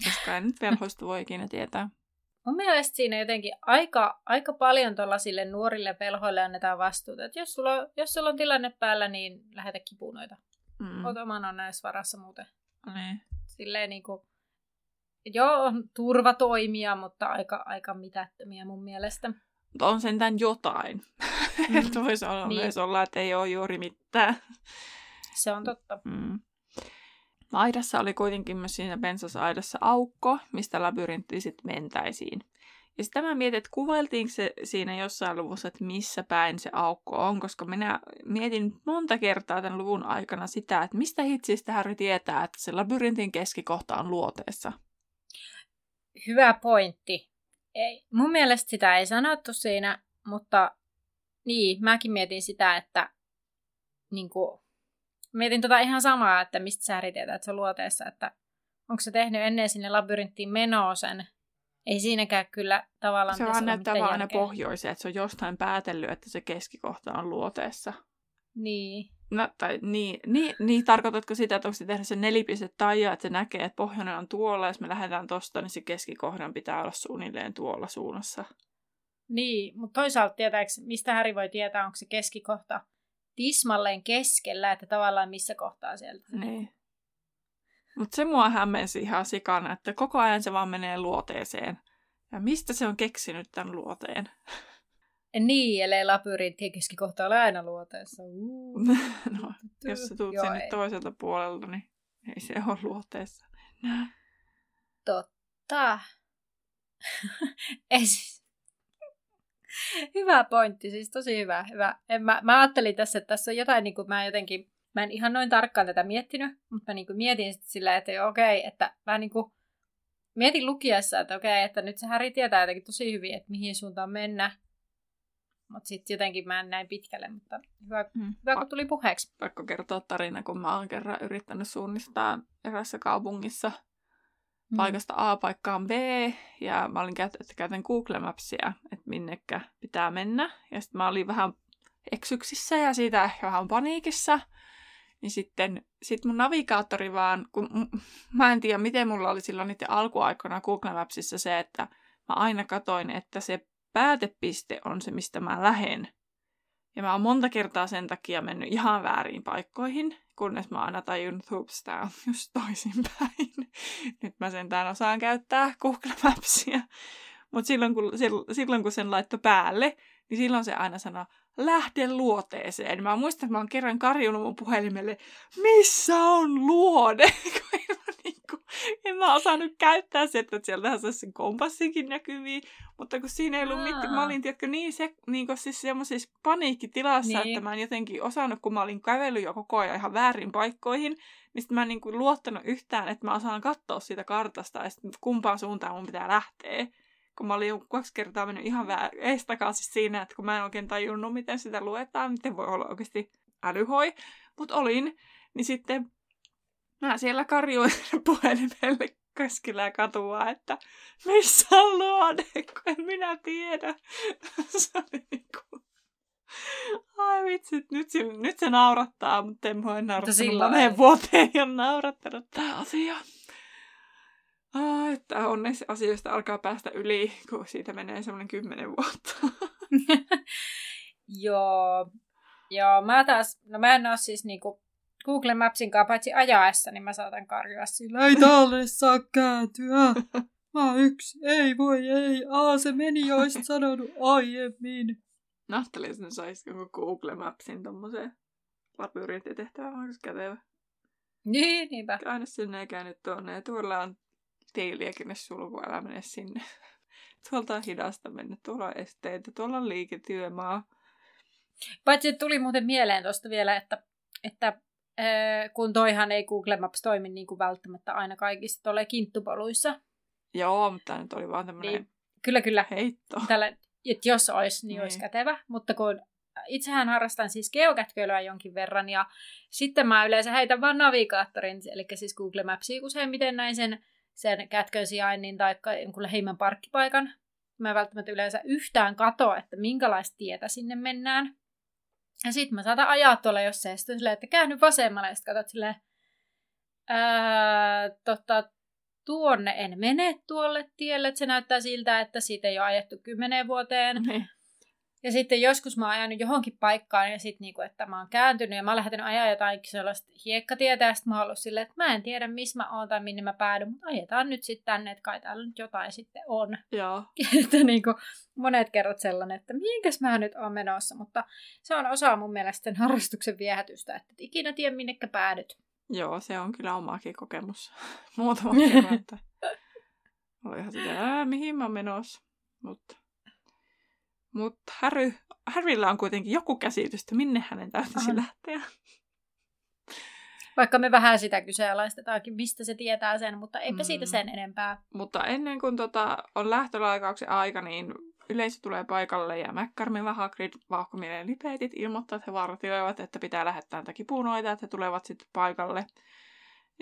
koska en nyt velhoista voi ikinä tietää. Mun mielestä siinä jotenkin aika, aika paljon tuollaisille nuorille velhoille annetaan vastuuta. Että jos sulla, jos sulla on tilanne päällä, niin lähetä kipunoita. Mm. Oot oman onnennes varassa muuten. Niin. Silleen niin kuin, joo, turvatoimia, mutta aika, aika mitättömiä mun mielestä. Mutta on sentään jotain. Mm. että voisi olla niin. myös olla, että ei ole juuri mitään. Se on totta. Mm. Aidassa oli kuitenkin myös siinä pensasaidassa aukko, mistä labyrintti sitten mentäisiin. Ja sitten mä mietin, että kuvailtiinko se siinä jossain luvussa, että missä päin se aukko on, koska minä mietin monta kertaa tämän luvun aikana sitä, että mistä hitsistä Harry tietää, että se labyrintin keskikohta on luoteessa. Hyvä pointti. Ei, mun mielestä sitä ei sanottu siinä, mutta niin, mäkin mietin sitä, että niin kuin, mietin tota ihan samaa, että mistä sä että se on luoteessa, että onko se tehnyt ennen sinne labyrinttiin menoa sen. Ei siinäkään kyllä tavallaan... Se vaan näyttää vaan aina pohjoisia, että se on jostain päätellyt, että se keskikohta on luoteessa. Niin. No, tai niin, niin, niin, tarkoitatko sitä, että onko se tehdä se nelipiste taija, että se näkee, että pohjoinen on tuolla, jos me lähdetään tosta, niin se keskikohdan pitää olla suunnilleen tuolla suunnassa. Niin, mutta toisaalta tietääkö, mistä Häri voi tietää, onko se keskikohta tismalleen keskellä, että tavallaan missä kohtaa sieltä. Niin. Mutta se mua hämmensi ihan sikana, että koko ajan se vaan menee luoteeseen. Ja mistä se on keksinyt tämän luoteen? Niin, ellei labyrintti keskikohta ole aina luoteessa. no, jos sä tuut Joo, sinne ei. toiselta puolelta, niin ei se ole luoteessa. Totta. ei siis. hyvä pointti, siis tosi hyvä. hyvä. En, mä, mä ajattelin tässä, että tässä on jotain, niin kuin mä jotenkin, mä en ihan noin tarkkaan tätä miettinyt, mutta mä niin kuin mietin sitten sillä, että okei, okay, että mä niin kuin mietin lukiessa, että okei, että nyt se Häri tietää jotenkin tosi hyvin, että mihin suuntaan mennä. Mutta sitten jotenkin mä en näin pitkälle, mutta hyvä, mm. hyvä kun tuli puheeksi. Pakko kertoa tarina, kun mä oon kerran yrittänyt suunnistaa erässä kaupungissa mm. paikasta A paikkaan B, ja mä olin käyt, että käytän Google Mapsia, että minnekä pitää mennä. Ja sitten mä olin vähän eksyksissä ja siitä ehkä vähän paniikissa. Niin sitten sit mun navigaattori vaan, kun m- mä en tiedä miten mulla oli silloin niiden alkuaikoina Google Mapsissa se, että mä aina katoin, että se päätepiste on se, mistä mä lähen. Ja mä oon monta kertaa sen takia mennyt ihan väärin paikkoihin, kunnes mä oon aina tajunnut, hups, tää on just toisinpäin. Nyt mä sentään osaan käyttää Google Mapsia. Mutta silloin kun, silloin kun sen laittoi päälle, niin silloin se aina sanoo, lähde luoteeseen. Mä muistan, että mä oon kerran karjunut mun puhelimelle, missä on luode? Niinku, en mä osannut käyttää sitä, että sieltähän saisi sen kompassinkin näkyviin, mutta kun siinä ei ollut mitään, mä olin tiedätkö, niin, se, niin siis semmoisessa paniikkitilassa, niin. että mä en jotenkin osannut, kun mä olin kävellyt jo koko ajan ihan väärin paikkoihin, niin sitten mä en niin kuin luottanut yhtään, että mä osaan katsoa siitä kartasta, ja kumpaan suuntaan mun pitää lähteä kun mä olin kaksi kertaa mennyt ihan vähän eestakaisin siinä, että kun mä en oikein tajunnut, miten sitä luetaan, miten voi olla oikeasti älyhoi, mutta olin, niin sitten mä siellä karjuin puhelimelle keskellä katua, että missä on luode, kun en minä tiedä. se oli niin kuin... Ai vitsi, nyt se, nyt se naurattaa, mutta en voi naurattanut moneen vuoteen ja naurattanut tämä asia. Ah, että onneksi asioista alkaa päästä yli, kun siitä menee semmoinen kymmenen vuotta. Joo. Joo, mä taas, no mä en oo siis niinku Google Mapsin kanssa paitsi ajaessa, niin mä saatan karjua sillä. Ei taalle saa kääntyä. Mä oon yksi. Ei voi, ei. Aa, se meni jo, olisit sanonut aiemmin. Nahtelin, että saisi Google Mapsin tommoseen labyrintitehtävään, onko kätevä? Niin, niinpä. Aina sinne ja käynyt tuonne. Ja tuolla on teiliäkin sulku, älä mene sinne. Tuolta on hidasta mennä, tuolla on esteitä, tuolla on liiketyömaa. Paitsi tuli muuten mieleen tuosta vielä, että, että äh, kun toihan ei Google Maps toimi niin kuin välttämättä aina kaikissa tuolla kinttupoluissa. Joo, mutta nyt oli vaan tämmöinen niin, kyllä, kyllä. heitto. Tällä, että jos olisi, niin, niin olisi kätevä. Mutta kun itsehän harrastan siis geokätköilyä jonkin verran ja sitten mä yleensä heitän vaan navigaattorin, eli siis Google Mapsia useimmiten näin sen sen kätkön sijainnin tai jonkun lähimmän parkkipaikan. Mä en välttämättä yleensä yhtään katoa, että minkälaista tietä sinne mennään. Ja sitten mä saatan ajaa tuolla jossain, sitten silleen, että käänny vasemmalle, ja sitten katsot silleen, ää, tota, tuonne en mene tuolle tielle, että se näyttää siltä, että siitä ei ole ajettu kymmeneen vuoteen. Mm. Ja sitten joskus mä oon ajanut johonkin paikkaan ja sitten niinku, että mä oon kääntynyt ja mä oon lähtenyt ajaa jotain sellaista hiekkatietä ja sitten mä oon ollut silleen, että mä en tiedä missä mä oon tai minne mä päädyn, mutta ajetaan nyt sitten tänne, että kai täällä nyt jotain sitten on. Joo. että niinku, monet kerrot sellainen, että mihinkäs mä nyt oon menossa, mutta se on osa mun mielestä sen harrastuksen viehätystä, että et ikinä tiedä minnekä päädyt. Joo, se on kyllä omaakin kokemus. Muutama kerran, että oli ihan sitä, mihin mä menossa, mutta mutta Harry, Harryllä on kuitenkin joku käsitys, että minne hänen täytyisi Aha. lähteä. Vaikka me vähän sitä kyseenalaistetaankin, mistä se tietää sen, mutta eipä mm. siitä sen enempää. Mutta ennen kuin tota on lähtölaikauksen aika, niin yleisö tulee paikalle ja ja Hagrid vauhkomielen lipeetit ilmoittaa, että he vartioivat, että pitää lähettää näitä kipunoita, että he tulevat sitten paikalle.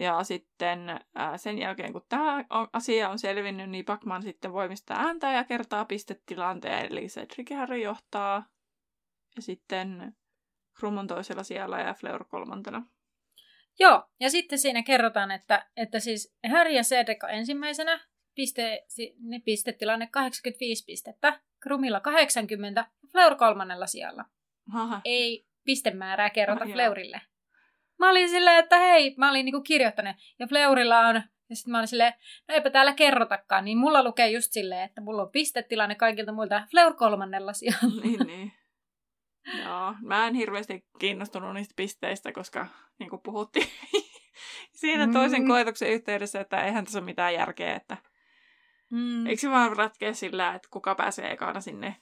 Ja sitten ää, sen jälkeen, kun tämä asia on selvinnyt, niin Pacman sitten voimistaa ääntä ja kertaa pistetilanteen. Eli Cedric Harry johtaa. Ja sitten Krum on toisella siellä ja Fleur kolmantena. Joo, ja sitten siinä kerrotaan, että, että siis Harry ja Cedric on ensimmäisenä, piste, ne pistetilanne 85 pistettä, Krumilla 80 ja Fleur kolmannella siellä. Aha. Ei pistemäärää kerrota oh, Fleurille. Mä olin silleen, että hei, mä olin niinku kirjoittanut. Ja Fleurilla on, ja sitten mä olin silleen, no eipä täällä kerrotakaan. Niin mulla lukee just silleen, että mulla on pistetilanne kaikilta muilta Fleur kolmannella sijalla. Niin, niin. Joo, mä en hirveästi kiinnostunut niistä pisteistä, koska niin kuin puhuttiin siinä mm. toisen koetuksen yhteydessä, että eihän tässä ole mitään järkeä, että mm. eikö se vaan ratkea sillä, että kuka pääsee ekana sinne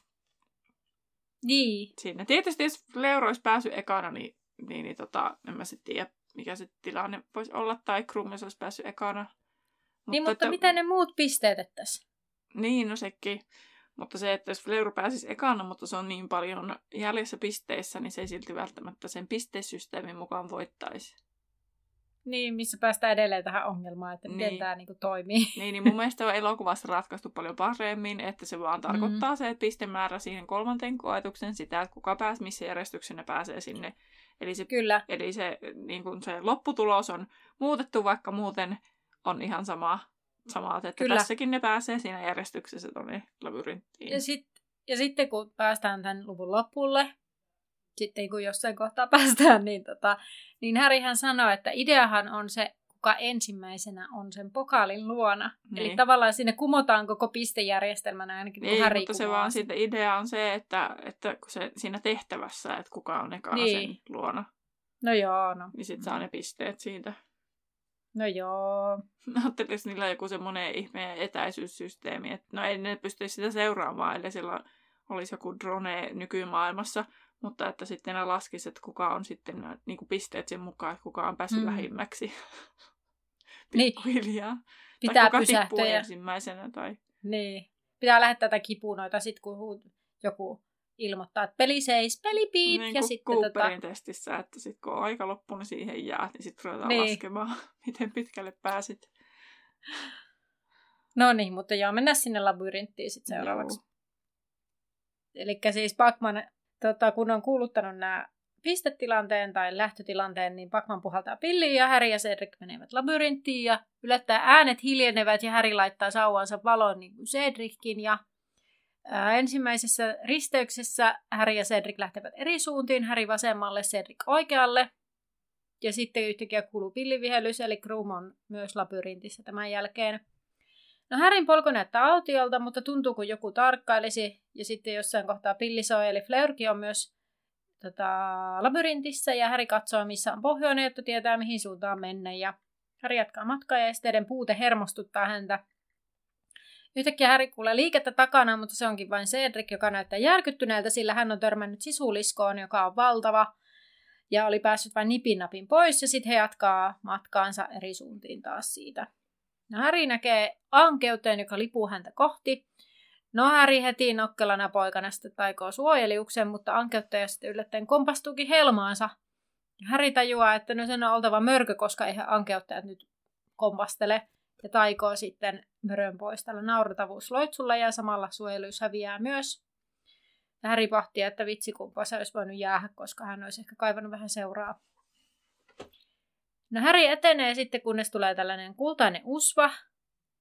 niin. Sinne. Tietysti jos Fleur olisi päässyt ekana, niin niin, niin tota, en mä sitten tiedä, mikä se tilanne voisi olla, tai Krummes olisi päässyt ekana. Niin, mutta että... miten ne muut pisteet ettäs? Niin, no sekin. Mutta se, että jos Fleur pääsisi ekana, mutta se on niin paljon jäljessä pisteissä, niin se ei silti välttämättä sen pistesysteemin mukaan voittaisi. Niin, missä päästään edelleen tähän ongelmaan, että miten niin. tämä niinku toimii. Niin, niin mun mielestä on elokuvassa ratkaistu paljon paremmin, että se vaan tarkoittaa mm. se, että pistemäärä siihen kolmanteen koetuksen sitä, että kuka pääsee, missä järjestyksessä pääsee sinne. Eli se, Kyllä. Eli se, niin kun se lopputulos on muutettu, vaikka muuten on ihan sama, sama että Kyllä. tässäkin ne pääsee siinä järjestyksessä tuonne labyrinttiin. Ja, sit, ja sitten kun päästään tämän luvun lopulle, sitten kun jossain kohtaa päästään, niin, tota, niin Härihän sanoi, että ideahan on se, kuka ensimmäisenä on sen pokaalin luona. Niin. Eli tavallaan sinne kumotaan koko pistejärjestelmänä ainakin niin, Häri mutta se vaan siitä idea on se, että, että kun se siinä tehtävässä, että kuka on ekana niin. sen luona. No joo, no. Niin sit saa ne pisteet siitä. No joo. Ajattelin, jos niillä on joku semmoinen ihme etäisyyssysteemi, että no ei ne pysty sitä seuraamaan, eli sillä olisi joku drone nykymaailmassa, mutta että sitten ne laskisi, että kuka on sitten niin kuin pisteet sen mukaan, että kuka on päässyt mm. lähimmäksi. Niin. Pikkuhiljaa. Niin. Pitää tai kuka tippuu ja... ensimmäisenä. Tai... Niin. Pitää lähettää tätä kipunoita sitten, kun joku ilmoittaa, että peli seis, peli piip. Niin ja sitten Cooperin tota... testissä, että sitten kun on aika loppu, niin siihen jää, niin sitten ruvetaan niin. laskemaan, miten pitkälle pääsit. No niin, mutta joo, mennään sinne labyrinttiin sitten seuraavaksi. Eli siis Pacman tota, kun on kuuluttanut nämä pistetilanteen tai lähtötilanteen, niin Pakman puhaltaa pilliin ja Häri ja Cedric menevät labyrinttiin ja yllättää äänet hiljenevät ja Häri laittaa sauvansa valon niin kuin Cedrickin ja ää, ensimmäisessä risteyksessä Häri ja Cedric lähtevät eri suuntiin, Häri vasemmalle, Cedric oikealle ja sitten yhtäkkiä kuuluu pillivihellys, eli Krum on myös labyrintissä tämän jälkeen. No Härin polku näyttää autiolta, mutta tuntuu kuin joku tarkkailisi. Ja sitten jossain kohtaa pilli soi, eli Fleurki on myös tota, labyrintissä ja Häri katsoo, missä on pohjoinen, jotta tietää, mihin suuntaan mennä. Ja Häri jatkaa matkaa ja esteiden puute hermostuttaa häntä. Yhtäkkiä Häri kuulee liikettä takana, mutta se onkin vain Cedric, joka näyttää järkyttyneeltä, sillä hän on törmännyt sisuliskoon, joka on valtava. Ja oli päässyt vain nipin pois ja sitten he jatkaa matkaansa eri suuntiin taas siitä. No Häri näkee ankeuteen, joka lipuu häntä kohti. No Häri heti nokkelana poikana sitten taikoo suojeliuksen, mutta ankeuttaja sitten yllättäen kompastuukin helmaansa. Häri tajuaa, että no sen on oltava mörkö, koska eihän ankeuttajat nyt kompastele. Ja taikoo sitten mörön pois tällä nauratavuusloitsulla ja samalla suojeluus häviää myös. Häri pohtii, että vitsi kumpa se olisi voinut jäädä, koska hän olisi ehkä kaivannut vähän seuraa. No Häri etenee sitten, kunnes tulee tällainen kultainen usva.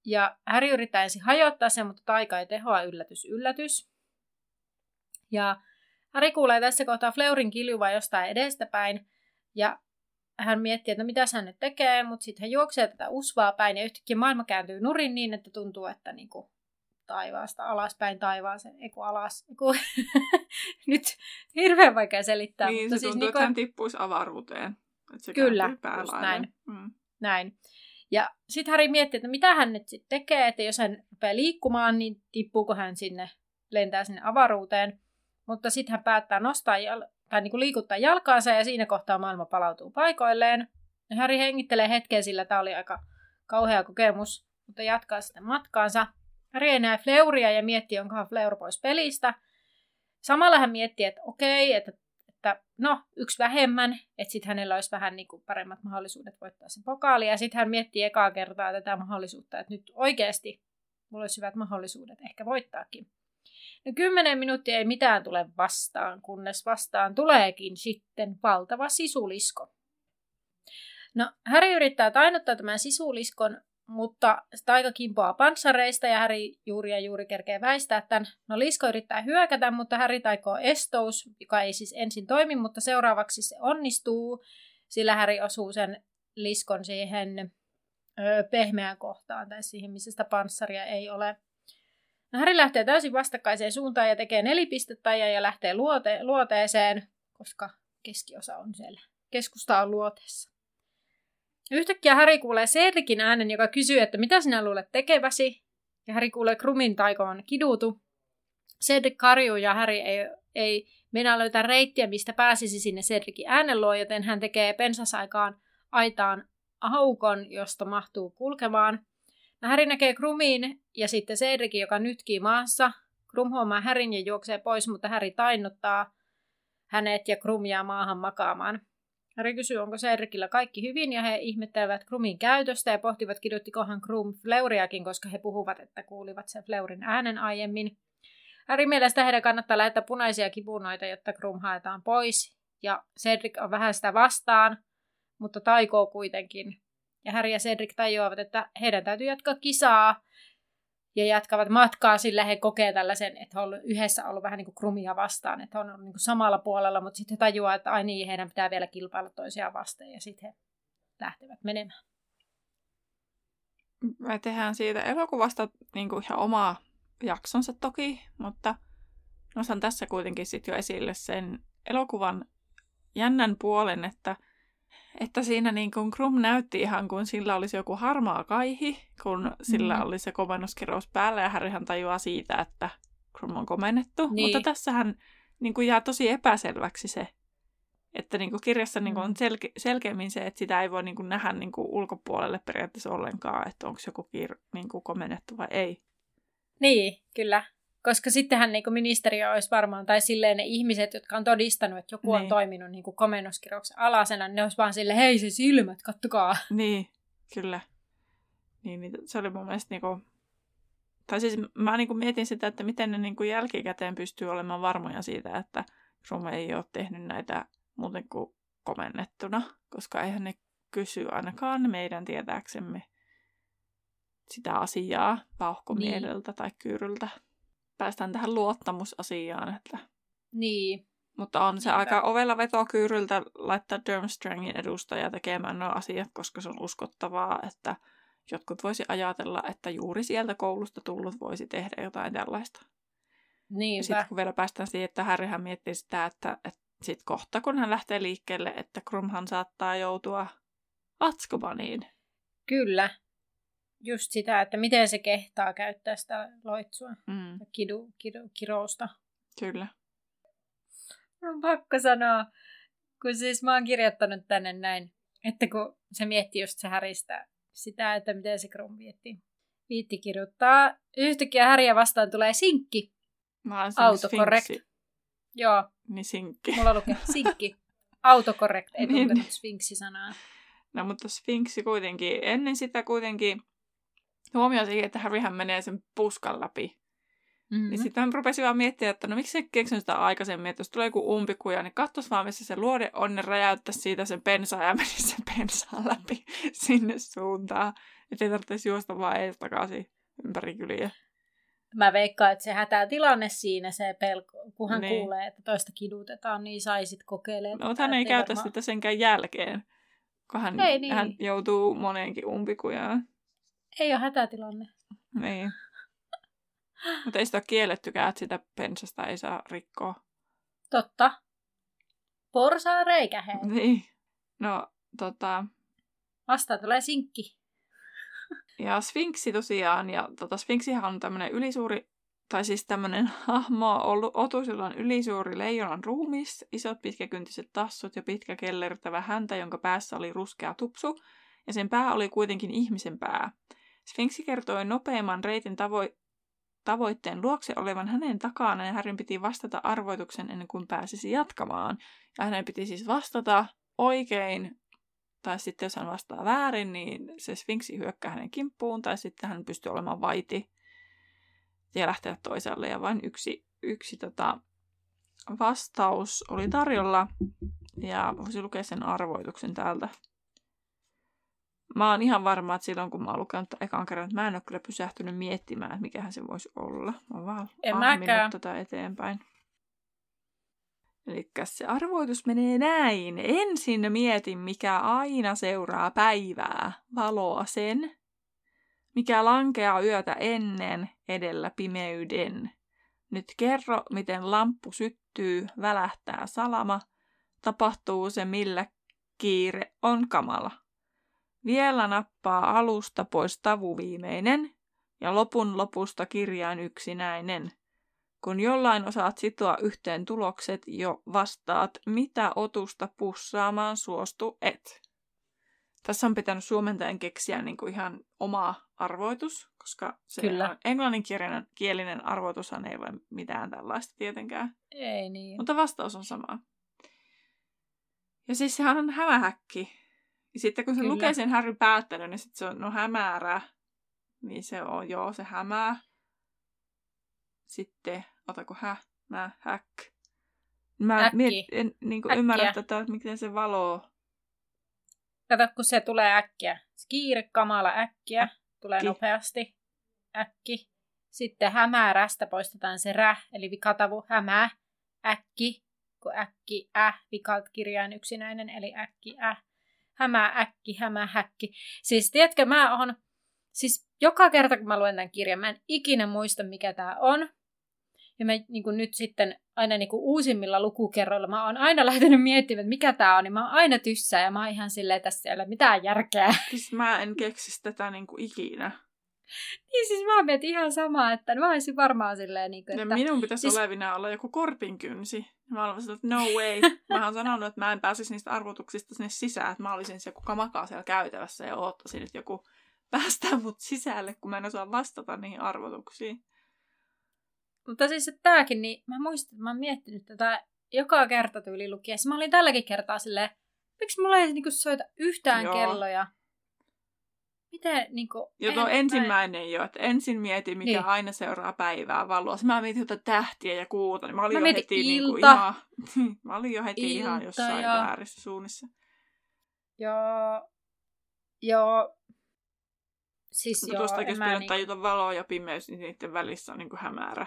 Ja Häri yrittää ensin hajottaa sen, mutta taika ei tehoa yllätys, yllätys. Ja Häri kuulee tässä kohtaa Fleurin kiljuva jostain edestäpäin. Ja hän miettii, että no mitä hän nyt tekee, mutta sitten hän juoksee tätä usvaa päin ja yhtäkkiä maailma kääntyy nurin niin, että tuntuu, että niinku taivaasta alaspäin taivaaseen, eiku alas, eiku... nyt hirveän vaikea selittää. Niin, mutta se siis tuntuu, niinku... että hän tippuisi avaruuteen. Se Kyllä, just näin. Mm. näin. Ja sitten Harry miettii, että mitä hän nyt sitten tekee, että jos hän rupeaa liikkumaan, niin tippuuko hän sinne, lentää sinne avaruuteen. Mutta sitten hän päättää nostaa jal- tai niin kuin liikuttaa jalkaansa ja siinä kohtaa maailma palautuu paikoilleen. Ja Harry hengittelee hetken, sillä tämä oli aika kauhea kokemus, mutta jatkaa sitten matkaansa. Harry ei näe Fleuria ja miettii, onkohan Fleur pois pelistä. Samalla hän miettii, että okei, että että no, yksi vähemmän, että sitten hänellä olisi vähän niin kuin paremmat mahdollisuudet voittaa sen pokaali. Ja sitten hän miettii ekaa kertaa tätä mahdollisuutta, että nyt oikeasti mulla olisi hyvät mahdollisuudet ehkä voittaakin. No kymmenen minuuttia ei mitään tule vastaan, kunnes vastaan tuleekin sitten valtava sisulisko. No, Häri yrittää tainottaa tämän sisuliskon, mutta taika kimpoaa panssareista ja Häri juuri ja juuri kerkee väistää tämän. No Lisko yrittää hyökätä, mutta Häri taikoo estous, joka ei siis ensin toimi, mutta seuraavaksi se onnistuu, sillä Häri osuu sen Liskon siihen ö, pehmeään kohtaan tai siihen, missä sitä panssaria ei ole. No, Häri lähtee täysin vastakkaiseen suuntaan ja tekee nelipistettä ja, ja lähtee luote, luoteeseen, koska keskiosa on siellä. Keskusta on luoteessa. Yhtäkkiä Häri kuulee Cedricin äänen, joka kysyy, että mitä sinä luulet tekeväsi? Ja Häri kuulee Krumin taikoon kidutu. Cedric karjuu ja Häri ei, ei mennä löytää reittiä, mistä pääsisi sinne Cedricin äänen luo, joten hän tekee pensasaikaan aitaan aukon, josta mahtuu kulkemaan. No Häri näkee Krumin ja sitten Cedricin, joka nytkii maassa. Krum huomaa Härin ja juoksee pois, mutta Häri tainnuttaa hänet ja Krum jää maahan makaamaan. Harry kysyy, onko Cedricillä kaikki hyvin, ja he ihmettelevät Krumin käytöstä ja pohtivat, kiduttikohan Krum Fleuriakin, koska he puhuvat, että kuulivat sen Fleurin äänen aiemmin. Harry mielestä heidän kannattaa lähettää punaisia kipunoita, jotta Krum haetaan pois, ja Cedric on vähän sitä vastaan, mutta taikoo kuitenkin. Ja Harry ja Cedric tajuavat, että heidän täytyy jatkaa kisaa, ja jatkavat matkaa, sillä he kokee tällaisen, että he ovat yhdessä ollut vähän niin kuin krumia vastaan, että he on ollut niin samalla puolella, mutta sitten he tajuaa, että ai niin, heidän pitää vielä kilpailla toisiaan vastaan, ja sitten he lähtevät menemään. Me tehdään siitä elokuvasta niin kuin ihan omaa jaksonsa toki, mutta nostan tässä kuitenkin sitten jo esille sen elokuvan jännän puolen, että että siinä niin kuin Krum näytti ihan kuin sillä olisi joku harmaa kaihi, kun sillä mm. oli se komennuskirous päällä ja Harryhan tajuaa siitä, että Krum on komennettu. Niin. Mutta tässähän niin kuin jää tosi epäselväksi se, että niin kuin kirjassa niin kuin on mm. selke- selkeämmin se, että sitä ei voi niin kuin nähdä niin kuin ulkopuolelle periaatteessa ollenkaan, että onko joku kir- niin kuin komennettu vai ei. Niin, kyllä. Koska sittenhän niin ministeriö olisi varmaan, tai silleen ne ihmiset, jotka on todistanut, että joku niin. on toiminut niin komennuskirjauksen alasena, niin ne olisi vaan silleen, hei se silmät, kattokaa. Niin, kyllä. Niin, niin se oli mun mielestä niin kuin... Tai siis mä niin kuin mietin sitä, että miten ne niin kuin jälkikäteen pystyy olemaan varmoja siitä, että Rome ei ole tehnyt näitä muuten kuin komennettuna, koska eihän ne kysy ainakaan meidän tietääksemme sitä asiaa vauhkomiedeltä niin. tai kyyryltä päästään tähän luottamusasiaan. Että... Niin. Mutta on se Niinpä. aika ovella vetokyyryltä laittaa Durmstrangin edustaja tekemään nuo asiat, koska se on uskottavaa, että jotkut voisi ajatella, että juuri sieltä koulusta tullut voisi tehdä jotain tällaista. Niinpä. Ja sitten kun vielä päästään siihen, että Harryhän miettii sitä, että, että sitten kohta kun hän lähtee liikkeelle, että Krumhan saattaa joutua Atskobaniin. Kyllä just sitä, että miten se kehtaa käyttää sitä loitsua mm. kidu, kidu, kirousta. Kyllä. On pakko sanoa, kun siis mä oon kirjoittanut tänne näin, että kun se miettii just se häristä sitä, että miten se Krum vietti. Viitti kirjoittaa. Yhtäkkiä häriä vastaan tulee sinkki. Mä oon Autocorrect. Joo. Niin sinkki. Mulla lukee sinkki. Autocorrect, ei niin. tuntenut sfinksi-sanaa. No mutta sfinksi kuitenkin, ennen sitä kuitenkin huomioon siihen, että Harryhän menee sen puskan läpi. Mm-hmm. Niin sitten hän rupesi vaan miettimään, että no miksi se keksinyt sitä aikaisemmin, että jos tulee joku umpikuja, niin katsos vaan, missä se luode on, niin räjäyttä siitä sen pensaa ja menisi sen pensaan läpi sinne suuntaan. Että ei tarvitsisi juosta vaan ees takaisin ympäri kyliä. Mä veikkaan, että se tilanne siinä, se pelko, kun hän niin. kuulee, että toista kidutetaan, niin saisit kokeilemaan. No, mutta hän ei käytä varmaan... sitä senkään jälkeen, kun hän, ei, niin. hän joutuu moneenkin umpikujaan. Ei ole hätätilanne. Niin. Mutta ei sitä ole kiellettykään, että sitä pensasta ei saa rikkoa. Totta. Porsaa reikä, hei. Niin. No, tota... Vasta tulee sinkki. Ja Sphinxi tosiaan, ja tota, Sphinxihan on tämmöinen ylisuuri, tai siis tämmöinen hahmo, ollut otus, jolla on ylisuuri leijonan ruumis, isot pitkäkyntiset tassut ja pitkä kellertävä häntä, jonka päässä oli ruskea tupsu, ja sen pää oli kuitenkin ihmisen pää. Sphinxi kertoi nopeimman reitin tavo- tavoitteen luokse olevan hänen takana ja Härin piti vastata arvoituksen ennen kuin pääsisi jatkamaan. Ja hänen piti siis vastata oikein, tai sitten jos hän vastaa väärin, niin se Sphinxi hyökkää hänen kimppuun, tai sitten hän pystyy olemaan vaiti ja lähteä toiselle. Ja vain yksi, yksi tota, vastaus oli tarjolla, ja voisi lukea sen arvoituksen täältä. Mä oon ihan varma, että silloin kun mä oon lukenut ekan kerran, että mä en ole kyllä pysähtynyt miettimään, että mikähän se voisi olla. Mä oon vaan en mäkään. tätä eteenpäin. Eli se arvoitus menee näin. Ensin mietin, mikä aina seuraa päivää, valoa sen, mikä lankeaa yötä ennen edellä pimeyden. Nyt kerro, miten lamppu syttyy, välähtää salama, tapahtuu se millä kiire on kamala. Vielä nappaa alusta pois tavu viimeinen ja lopun lopusta kirjain yksinäinen. Kun jollain osaat sitoa yhteen tulokset, jo vastaat, mitä otusta pussaamaan suostu et. Tässä on pitänyt suomentajan keksiä niin kuin ihan oma arvoitus, koska se Kyllä. englanninkielinen kielinen arvoitushan ei ole mitään tällaista tietenkään. Ei niin. Mutta vastaus on sama. Ja siis sehän on hämähäkki. Sitten kun se Kyllä. lukee sen Harry päättelyn, niin sitten se on no hämärä. Niin se on, joo, se hämää. Sitten, otako hä, mä, häk. Mä Äkki. miet, en niin kuin ymmärrä tätä, että miten se valoo. Kato, kun se tulee äkkiä. Kiire, kamala, äkkiä. Tulee Äkki. nopeasti. Äkki. Sitten hämärästä poistetaan se rä, eli vikatavu hämää. Äkki, kun äkki, äh, vikat kirjain yksinäinen, eli äkki, äh. Hämää, äkki, hämää, häkki. Siis tiedätkö, mä oon, siis joka kerta kun mä luen tämän kirjan, mä en ikinä muista mikä tää on. Ja mä niin kuin nyt sitten aina niin kuin uusimmilla lukukerroilla mä oon aina lähtenyt miettimään, että mikä tää on, niin mä oon aina tyssää ja mä oon ihan silleen, tässä ei ole mitään järkeä. Siis mä en keksisi tätä niin kuin ikinä. niin siis mä mietin ihan samaa, että mä olisin varmaan silleen, niin kuin, Ja että minun pitäisi siis... olevina olla joku korpinkynsi. Mä olin että no way. Mä oon sanonut, että mä en pääsisi niistä arvotuksista sinne sisään. Että mä olisin se, kuka makaa siellä käytävässä ja oottaisin, että joku päästää mut sisälle, kun mä en osaa vastata niihin arvotuksiin. Mutta siis että tääkin, niin mä muistan, että mä oon miettinyt tätä joka kerta tyyli lukiessa. Mä olin tälläkin kertaa silleen, miksi mulla ei niinku soita yhtään Joo. kelloja? Miten niinku... Ja en- tuo mä- ensimmäinen jo, että ensin mietin, mikä Niin. niin. aina seuraa päivää valoa. Mä mietin jotain tähtiä ja kuuta, niin mä olin Mä jo heti niin kuin ilta. ihan, mä olin jo heti ihan Ilta jossain ja- väärissä suunnissa. Joo. Joo. Siis Mutta joo, en mä pidät niinku... tajuta valoa ja pimeys, niin niiden välissä on niin kuin hämärä.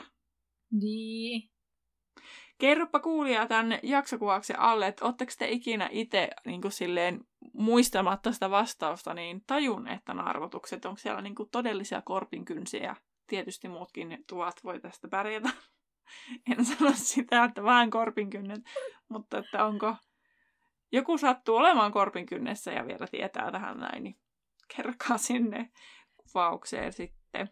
Niin. Kerropa kuulijaa tämän jaksokuvauksen alle, että ootteko te ikinä itse niin kuin silleen, muistamatta sitä vastausta, niin tajunneet tämän arvotukset? Onko siellä niin kuin todellisia korpinkynsiä? Tietysti muutkin tuvat voi tästä pärjätä. En sano sitä, että vain korpinkynnet, mutta että onko joku sattuu olemaan korpinkynnessä ja vielä tietää tähän näin, niin kerrokaa sinne kuvaukseen sitten.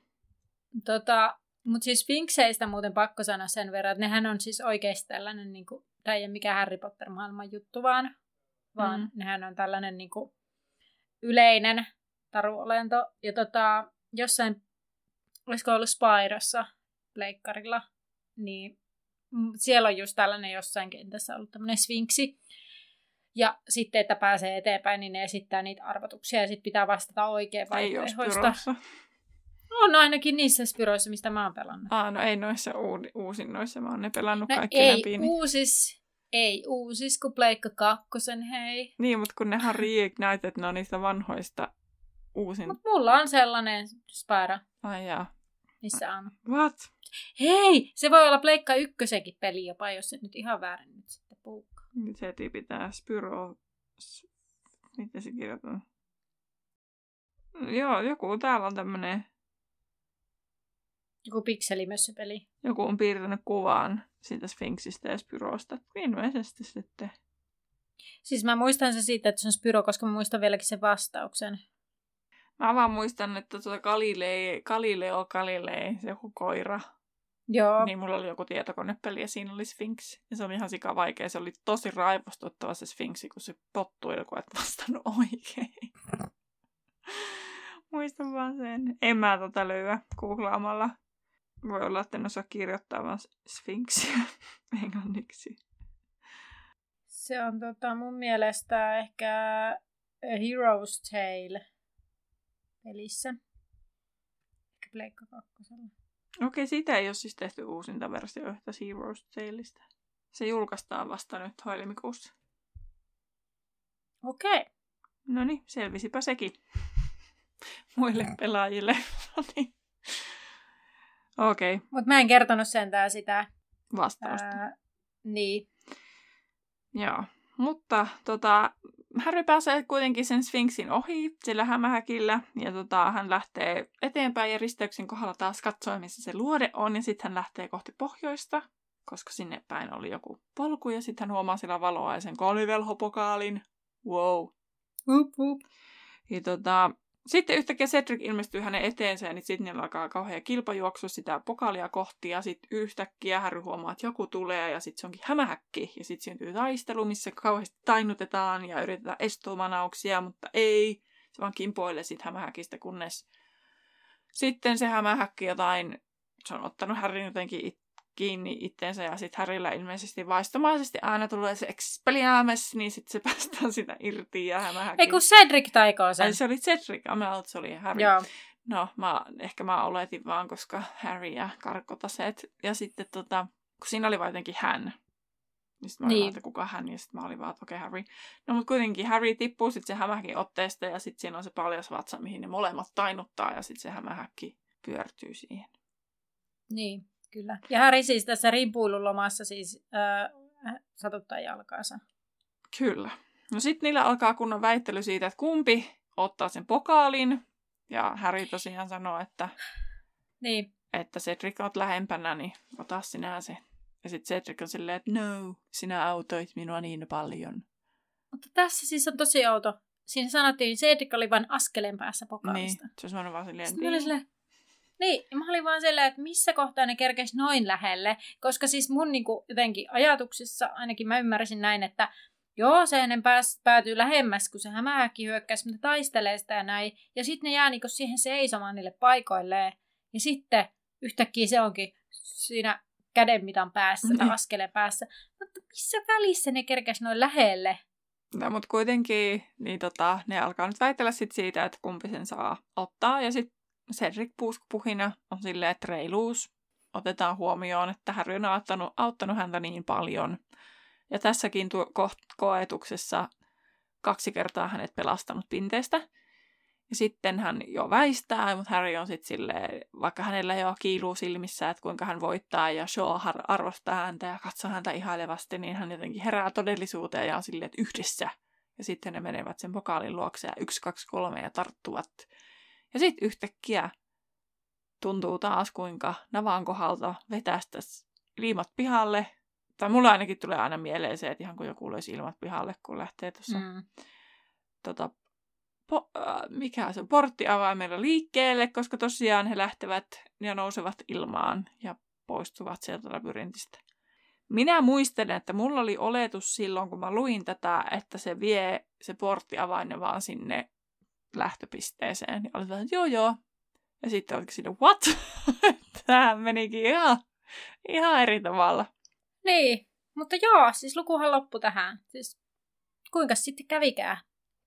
Tota, mutta siis Finkseistä muuten pakko sanoa sen verran, että nehän on siis oikeasti tällainen, niin kuin, tämä ei ole mikään Harry Potter-maailman juttu, vaan, vaan Mm. nehän on tällainen niin kuin, yleinen taruolento. Ja tota, jossain, olisiko ollut Spyrossa pleikkarilla, niin siellä on just tällainen jossain kentässä ollut tämmöinen sfinksi. Ja sitten, että pääsee eteenpäin, niin ne esittää niitä arvotuksia ja sitten pitää vastata oikein Ei vaihtoehdoista. On ainakin niissä Spyroissa, mistä mä oon pelannut. Ah, no ei noissa uudi, uusinnoissa, mä oon ne pelannut No kaikki ei läpi. Niin... uusis, ei uusis, kun Pleikka kakkosen, hei. niin, mutta kun nehän reignited, ne on niistä vanhoista uusin. Mut mulla on sellainen Spyro, Ai jaa. missä on. What? Hei, se voi olla Pleikka ykkösenkin peli jopa, jos se nyt ihan väärin nyt sitten puukkaa. Nyt se pitää Spyro... Miten se kirjoitetaan? Joo, joku täällä on tämmönen... Joku pikselimössöpeli. Joku on piirtänyt kuvan siitä Sphinxistä ja Spyrosta. Ilmeisesti sitten. Siis mä muistan se siitä, että se on Spyro, koska mä muistan vieläkin sen vastauksen. Mä vaan muistan, että tuota Galilei, Galileo Galilei, se joku koira, Joo. Niin mulla oli joku tietokonepeli ja siinä oli Sphinx. Ja se oli ihan sika vaikea. Se oli tosi raivostuttava se Sphinxi, kun se pottuili, kun et vastannut oikein. Muistan vaan sen. En mä tota löyä googlaamalla. Voi olla, että en osaa kirjoittaa vaan Sphinxiä englanniksi. Se on tota, mun mielestä ehkä A Hero's Tale pelissä. Ehkä Pleikka kakkosella. Okei, siitä ei ole siis tehty uusinta versio yhtä Heroes Taleista. Se julkaistaan vasta nyt helmikuussa. Okei. No niin, selvisipä sekin muille pelaajille. No niin. Okei, okay, Mutta mä en kertonut sentään sitä. vastausta. Ää, niin. Joo, mutta tota, Harry pääsee kuitenkin sen Sphinxin ohi sillä hämähäkillä, ja tota, hän lähtee eteenpäin ja risteyksen kohdalla taas katsoo, missä se luode on, ja sitten hän lähtee kohti pohjoista, koska sinne päin oli joku polku, ja sitten hän huomaa sillä valoa ja sen kolivelhopokaalin. Wow. Hup, hup. Ja tota, sitten yhtäkkiä Cedric ilmestyy hänen eteensä ja niin sitten niillä alkaa kauhean kilpajuoksu sitä pokalia kohti ja sitten yhtäkkiä Harry huomaa, että joku tulee ja sitten se onkin hämähäkki ja sitten syntyy taistelu, missä kauheasti tainnutetaan ja yritetään estomanauksia, mutta ei. Se vaan kimpoilee sitten hämähäkistä, kunnes sitten se hämähäkki jotain, se on ottanut Harry jotenkin it- kiinni itteensä ja sitten Harryllä ilmeisesti vaistomaisesti aina tulee se Expelliarmus, niin sitten se päästään sitä irti ja hämähäkin. Ei kun Cedric taikoo sen. Ai se oli Cedric, mä ajattelin, että se oli Harry. Joo. No, mä, ehkä mä oletin vaan, koska Harry ja karkkotaseet. Ja sitten tota, kun siinä oli vaan jotenkin hän. Niin sitten mä olin Niin. vaan, että kuka hän, ja sitten mä olin vaan, että okei, okay, Harry. No, mutta kuitenkin Harry tippuu sitten se hämähäkin otteesta, ja sitten siinä on se paljas vatsa, mihin ne molemmat tainuttaa, ja sitten se hämähäkki pyörtyy siihen. Niin, kyllä. Ja Harry siis tässä rimpuilulomassa siis äh, satuttaa jalkaansa. Kyllä. No sitten niillä alkaa kunnon väittely siitä, että kumpi ottaa sen pokaalin. Ja Harry tosiaan sanoo, että, Niin, että Cedric oot lähempänä, niin ota sinä se. Ja sitten Cedric on silleen, että no, sinä autoit minua niin paljon. mutta tässä siis on tosi outo. Siinä sanottiin, että Cedric oli vain askeleen päässä Niin, pokaalista. se on vaan silleen, Sitten olin silleen, niin, ja mä olin vaan silleen, että missä kohtaa ne kerkesi noin lähelle, koska siis mun niinku, jotenkin ajatuksissa ainakin mä ymmärsin näin, että joo, se ennen pääs, päätyy lähemmäs, kun se hämähäkki hyökkäys, mutta taistelee sitä ja näin, ja sitten ne jää niinku siihen seisomaan niille paikoilleen, ja sitten yhtäkkiä se onkin siinä kädenmitan päässä tai Niin. askeleen päässä. Mutta missä välissä ne kerkesi noin lähelle? No, mutta kuitenkin niin tota, ne alkaa nyt väitellä sit siitä, että kumpi sen saa ottaa. Ja sitten Cedric Puuskupuhina on silleen, että reiluus otetaan huomioon, että Harry on auttanut, auttanut häntä niin paljon. Ja tässäkin tuo ko- koetuksessa kaksi kertaa hänet pelastanut pinteestä. Ja sitten hän jo väistää, mutta Harry on sitten silleen, vaikka hänellä jo kiiluu silmissä, että kuinka hän voittaa ja Shaw arvostaa häntä ja katsoo häntä ihailevasti, niin hän jotenkin herää todellisuuteen ja on silleen, että yhdessä. Ja sitten ne menevät sen pokaalin luokse ja yksi, kaksi, kolme ja tarttuvat. Ja sitten yhtäkkiä tuntuu taas, kuinka navan kohdalta vetästäisi ilmat pihalle. Tai mulla ainakin tulee aina mieleen se, että ihan kun joku löisi ilmat pihalle, kun lähtee tuossa Mm. tota, po, äh, mikä se on, porttiavaimella liikkeelle, koska tosiaan he lähtevät ja nousevat ilmaan ja poistuvat sieltä labyrintistä. Minä muistelen, että mulla oli oletus silloin, kun mä luin tätä, että se vie se porttiavain vaan sinne lähtöpisteeseen. Ja oli vähän, että joo joo. Ja sitten olikin siinä, what? Tämähän menikin ihan, ihan eri tavalla. Niin, mutta joo, siis lukuhan loppu tähän. Siis kuinka sitten kävikään?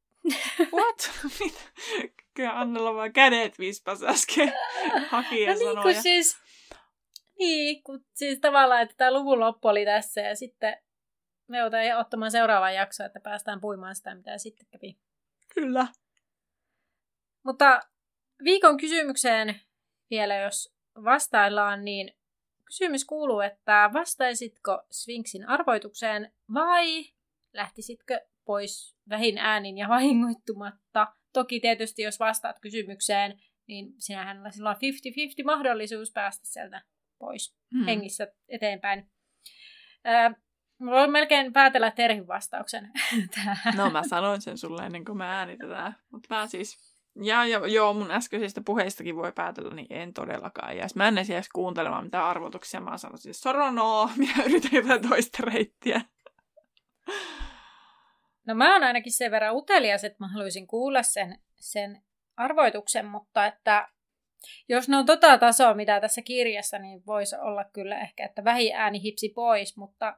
What? Mitä? Kyllä Annella vaan kädet vispas äsken hakien no niin, kun siis, niin, kun siis tavallaan, että tämä luvun loppu oli tässä ja sitten me joudutaan ottamaan seuraavaan jaksoon, että päästään puimaan sitä, mitä sitten kävi. Kyllä. Mutta viikon kysymykseen vielä, jos vastaillaan, niin kysymys kuuluu, että vastaisitko Sphinxin arvoitukseen vai lähtisitkö pois vähin äänin ja vahingoittumatta? Toki tietysti, jos vastaat kysymykseen, niin sinähän on silloin 50-50 mahdollisuus päästä sieltä pois Hmm. hengissä eteenpäin. Öö, mä voin melkein päätellä Terhin vastauksen tähän. No mä sanoin sen sulle ennen kuin mä äänitetään. Mutta mä siis... Ja, ja joo, mun äskeisistä puheistakin voi päätellä, niin en todellakaan. Ja mä en edes kuuntelemaan mitään arvotuksia. Mä sanon siis soronoo ja yritän jotain toista reittiä. No mä oon ainakin sen verran utelias, että mä haluaisin kuulla sen, sen arvoituksen, mutta että jos ne on tota tasoa, mitä tässä kirjassa, niin voisi olla kyllä ehkä, että vähin ääni hipsi pois, mutta,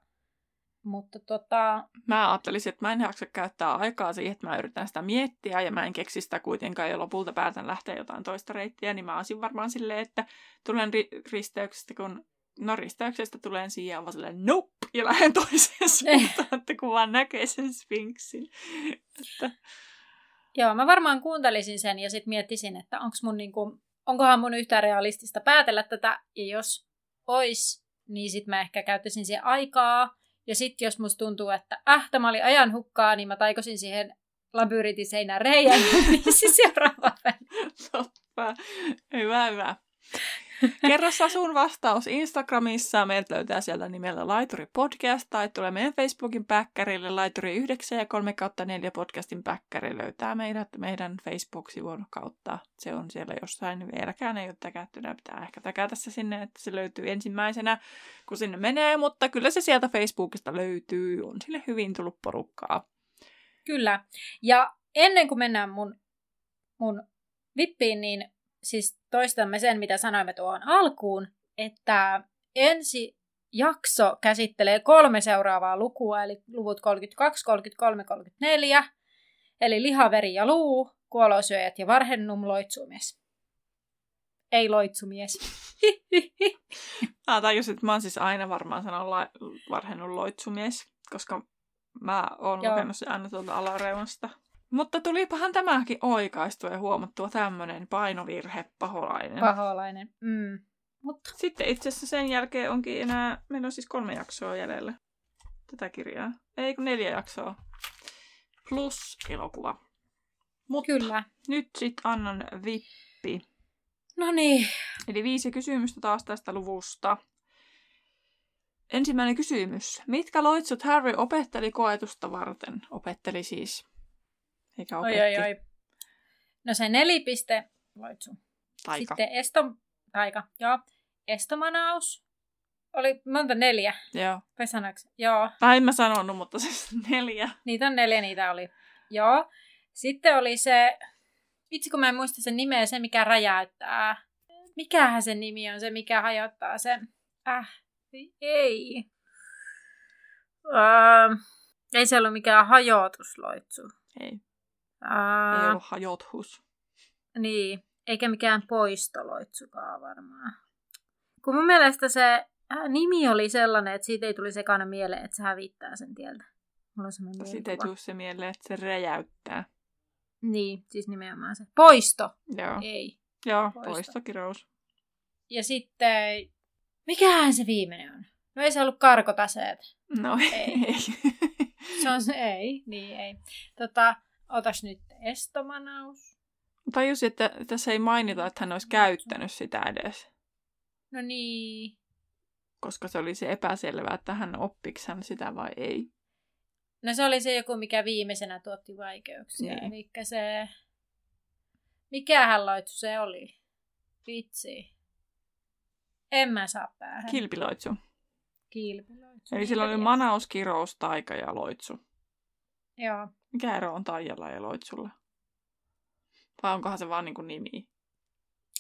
mutta tota, Mä ajattelisin, että mä en jaksa käyttää aikaa siihen, että mä yritän sitä miettiä ja mä en keksi sitä kuitenkaan ja lopulta päätän lähteä jotain toista reittiä, niin mä olisin varmaan silleen, että tulen ri- risteyksestä, kun no risteyksestä tulen siihen ja vaan silleen nope ja lähden toiseen suuntaan, että kun vaan näkee sen sfinksin. Että, joo, mä varmaan kuuntelisin sen ja sitten miettisin, että onks mun niinku, onkohan mun yhtään realistista päätellä tätä, ja jos ois, niin sitten mä ehkä käyttäisin siihen aikaa, ja sitten jos musta tuntuu, että äh, tämä oli ajan hukkaa, niin mä taikosin siihen labyrintin seinän reijän, niin siis seuraava totta. Hyvä, hyvä. Kerro sä sun vastaus Instagramissa. Meiltä löytää sieltä nimellä Laituri Podcast tai tulee meidän Facebookin päkkärille Laituri 9 ja 3 kautta 4 podcastin päkkäri löytää meidät meidän Facebook-sivun kautta. Se on siellä jossain. Vieläkään ei ole täkättynä. Pitää ehkä täkätä se sinne, että se löytyy ensimmäisenä, kun sinne menee. Mutta kyllä se sieltä Facebookista löytyy. On sille hyvin tullut porukkaa. Kyllä. Ja ennen kuin mennään mun, mun vippiin, niin siis toistamme sen, mitä sanoimme tuohon alkuun, että ensi jakso käsittelee kolme seuraavaa lukua, eli luvut 32, 33, 34, eli lihaveri ja luu, kuolosyöjät ja varhennum loitsumies. Ei loitsumies. Mä tajusin, että mä oon siis aina varmaan sanonut la- varhennun loitsumies, koska mä oon Joo. lukenut se aina tuolta alareunasta. Mutta tulipahan tämäkin oikaistua ja huomattua tämmönen painovirhe, paholainen. Paholainen. Mm. Mutta Sitten itse asiassa sen jälkeen onkin enää, meillä on siis kolme jaksoa jäljellä tätä kirjaa. Ei kun neljä jaksoa. Plus elokuva. Mutta kyllä. nyt sit annan vippi. No niin. Eli viisi kysymystä taas tästä luvusta. Ensimmäinen kysymys. Mitkä loitsut Harry opetteli koetusta varten? Opetteli siis. Eikä Oi, opetti. oi, oi. No se nelipiste loitsu. Taika. Sitten esto... Taika, joo. Estomanaus. Oli monta neljä. Joo. Vai sanoiksi? Joo. Tai en mä sanonut, mutta siis neljä. Niitä on neljä, niitä oli. Joo. Sitten oli se... Vitsi, kun mä en muista sen nimeä, se mikä räjäyttää. Mikähän sen nimi on, se mikä hajottaa sen. Äh, ei. Öö, ei se ollut mikään hajotusloitsu. Ei. Öö, Ei ollut hajothus. Niin, eikä mikään poistoloitsukaan varmaan. Kun mun mielestä se äh, nimi oli sellainen, että siitä ei tuli sekana mieleen, että se hävittää sen tieltä. Mulla on Siitä ei tule se mieleen, että se räjäyttää. Niin, siis nimenomaan se. Poisto. Joo. Ei. Joo, Poisto. poistokirous. Ja sitten, mikähän se viimeinen on? No ei se ollut karkotaseet. No. Ei. ei. Se on se, ei, niin ei. Tota, otas nyt estomanaus. Tajusin, että tässä ei mainita, että hän olisi käyttänyt sitä edes. No niin. Koska se oli se epäselvää, että hän oppiks hän sitä vai ei. No se oli se joku, mikä viimeisenä tuotti vaikeuksia. Niin. Eli se... Mikähän loitsu se oli? Vitsi. En mä saa päähän. Kilpiloitsu. Kilpiloitsu. Eli sillä oli Mikä manaus, kirous, taika ja loitsu. Joo. Mikä ero on taijalla ja loitsulla? Vai onkohan se vaan niin kuin nimi?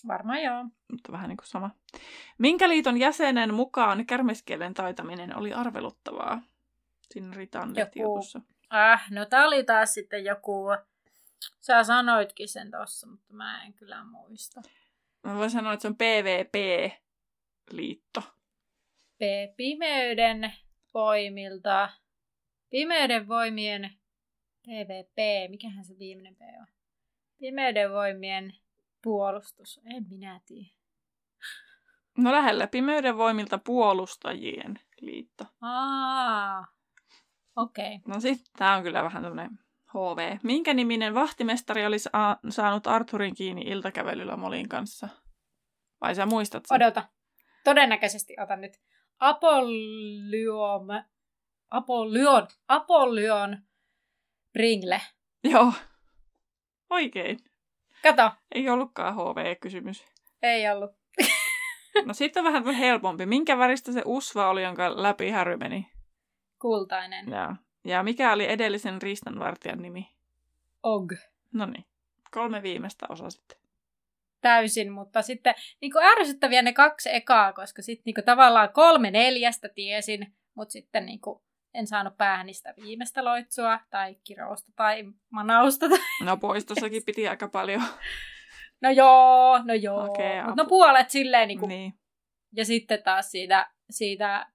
Varmaan joo. Mutta vähän niin kuin sama. Minkä liiton jäsenen mukaan kärmeskielen taitaminen oli arveluttavaa? Siinä Ritan Joku-. Äh, no tää oli taas sitten joku... Sä sanoitkin sen tossa, mutta mä en kyllä muista. Mä voin sanoa, että se on PvP-liitto. P. Pimeyden voimilta. Pimeyden voimien PvP. Mikähän se viimeinen P on? Pimeyden voimien puolustus. En minä tiedä. No lähellä pimeyden voimilta puolustajien liitto. Aa, okei. Okay. No sit tää on kyllä vähän tämmönen HV. Minkä niminen vahtimestari oli sa- saanut Arthurin kiinni iltakävelyllä Molin kanssa? Vai sä muistat sen? Odota. Todennäköisesti otan nyt Apollyom. Apollion. Apollion Bringle. Joo. Oikein. Kato. Ei ollutkaan HV-kysymys. Ei ollut. No sitten on vähän helpompi. Minkä väristä se usva oli, jonka läpi Harry meni? Kultainen. Ja, ja mikä oli edellisen riistanvartijan nimi? Og. No niin. Kolme viimeistä osaa sitten. Täysin, mutta sitten niin kuin ärsyttäviä ne kaksi ekaa, koska sitten niin kuin tavallaan kolme neljästä tiesin, mutta sitten niin kuin en saanut päähän niistä viimeistä loitsua tai kirousta tai manausta. Tai... No poistossakin piti aika paljon. No joo, no joo. Okei, Mut no puolet silleen niin kuin, Niin. ja sitten taas siitä, siitä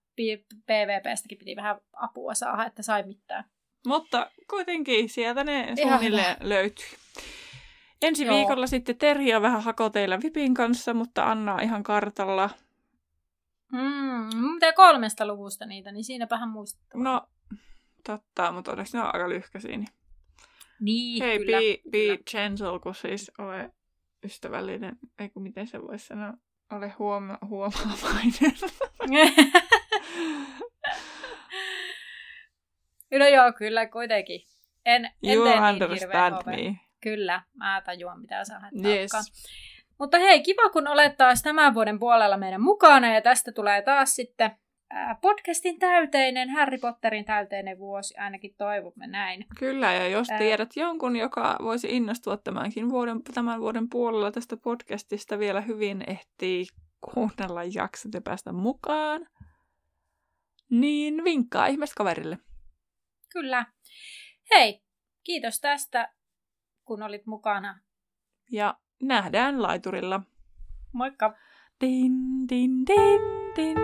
PvPstäkin piti vähän apua saada, että sai mitään. Mutta kuitenkin sieltä ne suunnilleen löytyi. Ensi Joo. viikolla sitten Terhi on vähän hakoteilla Vipin kanssa, mutta Anna on ihan kartalla. Mm, pitää kolmesta luvusta niitä, niin siinäpähän muistettava. No, totta, mutta onneksi ne on aika lyhkäisiä. Niin. niin, Hei, kyllä. be, be kyllä. gentle, kun siis ole ystävällinen. Ei kun miten se voisi sanoa. ole huoma- huomaamainen. no joo, kyllä kuitenkin. En, en you tee niin understand me. Kyllä, mä tajuan mitä sä haet Yes. Mutta hei, kiva kun olet taas tämän vuoden puolella meidän mukana ja tästä tulee taas sitten ää, podcastin täyteinen, Harry Potterin täyteinen vuosi, ainakin toivomme näin. Kyllä, ja jos Ää. tiedät jonkun, joka voisi innostua tämänkin vuoden, tämän vuoden puolella tästä podcastista vielä hyvin ehtii kuunnella jaksot ja päästä mukaan, niin vinkkaa ihmeessä kaverille. Kyllä. Hei, kiitos tästä, kun olit mukana. Ja nähdään laiturilla. Moikka! Din, din, din, din,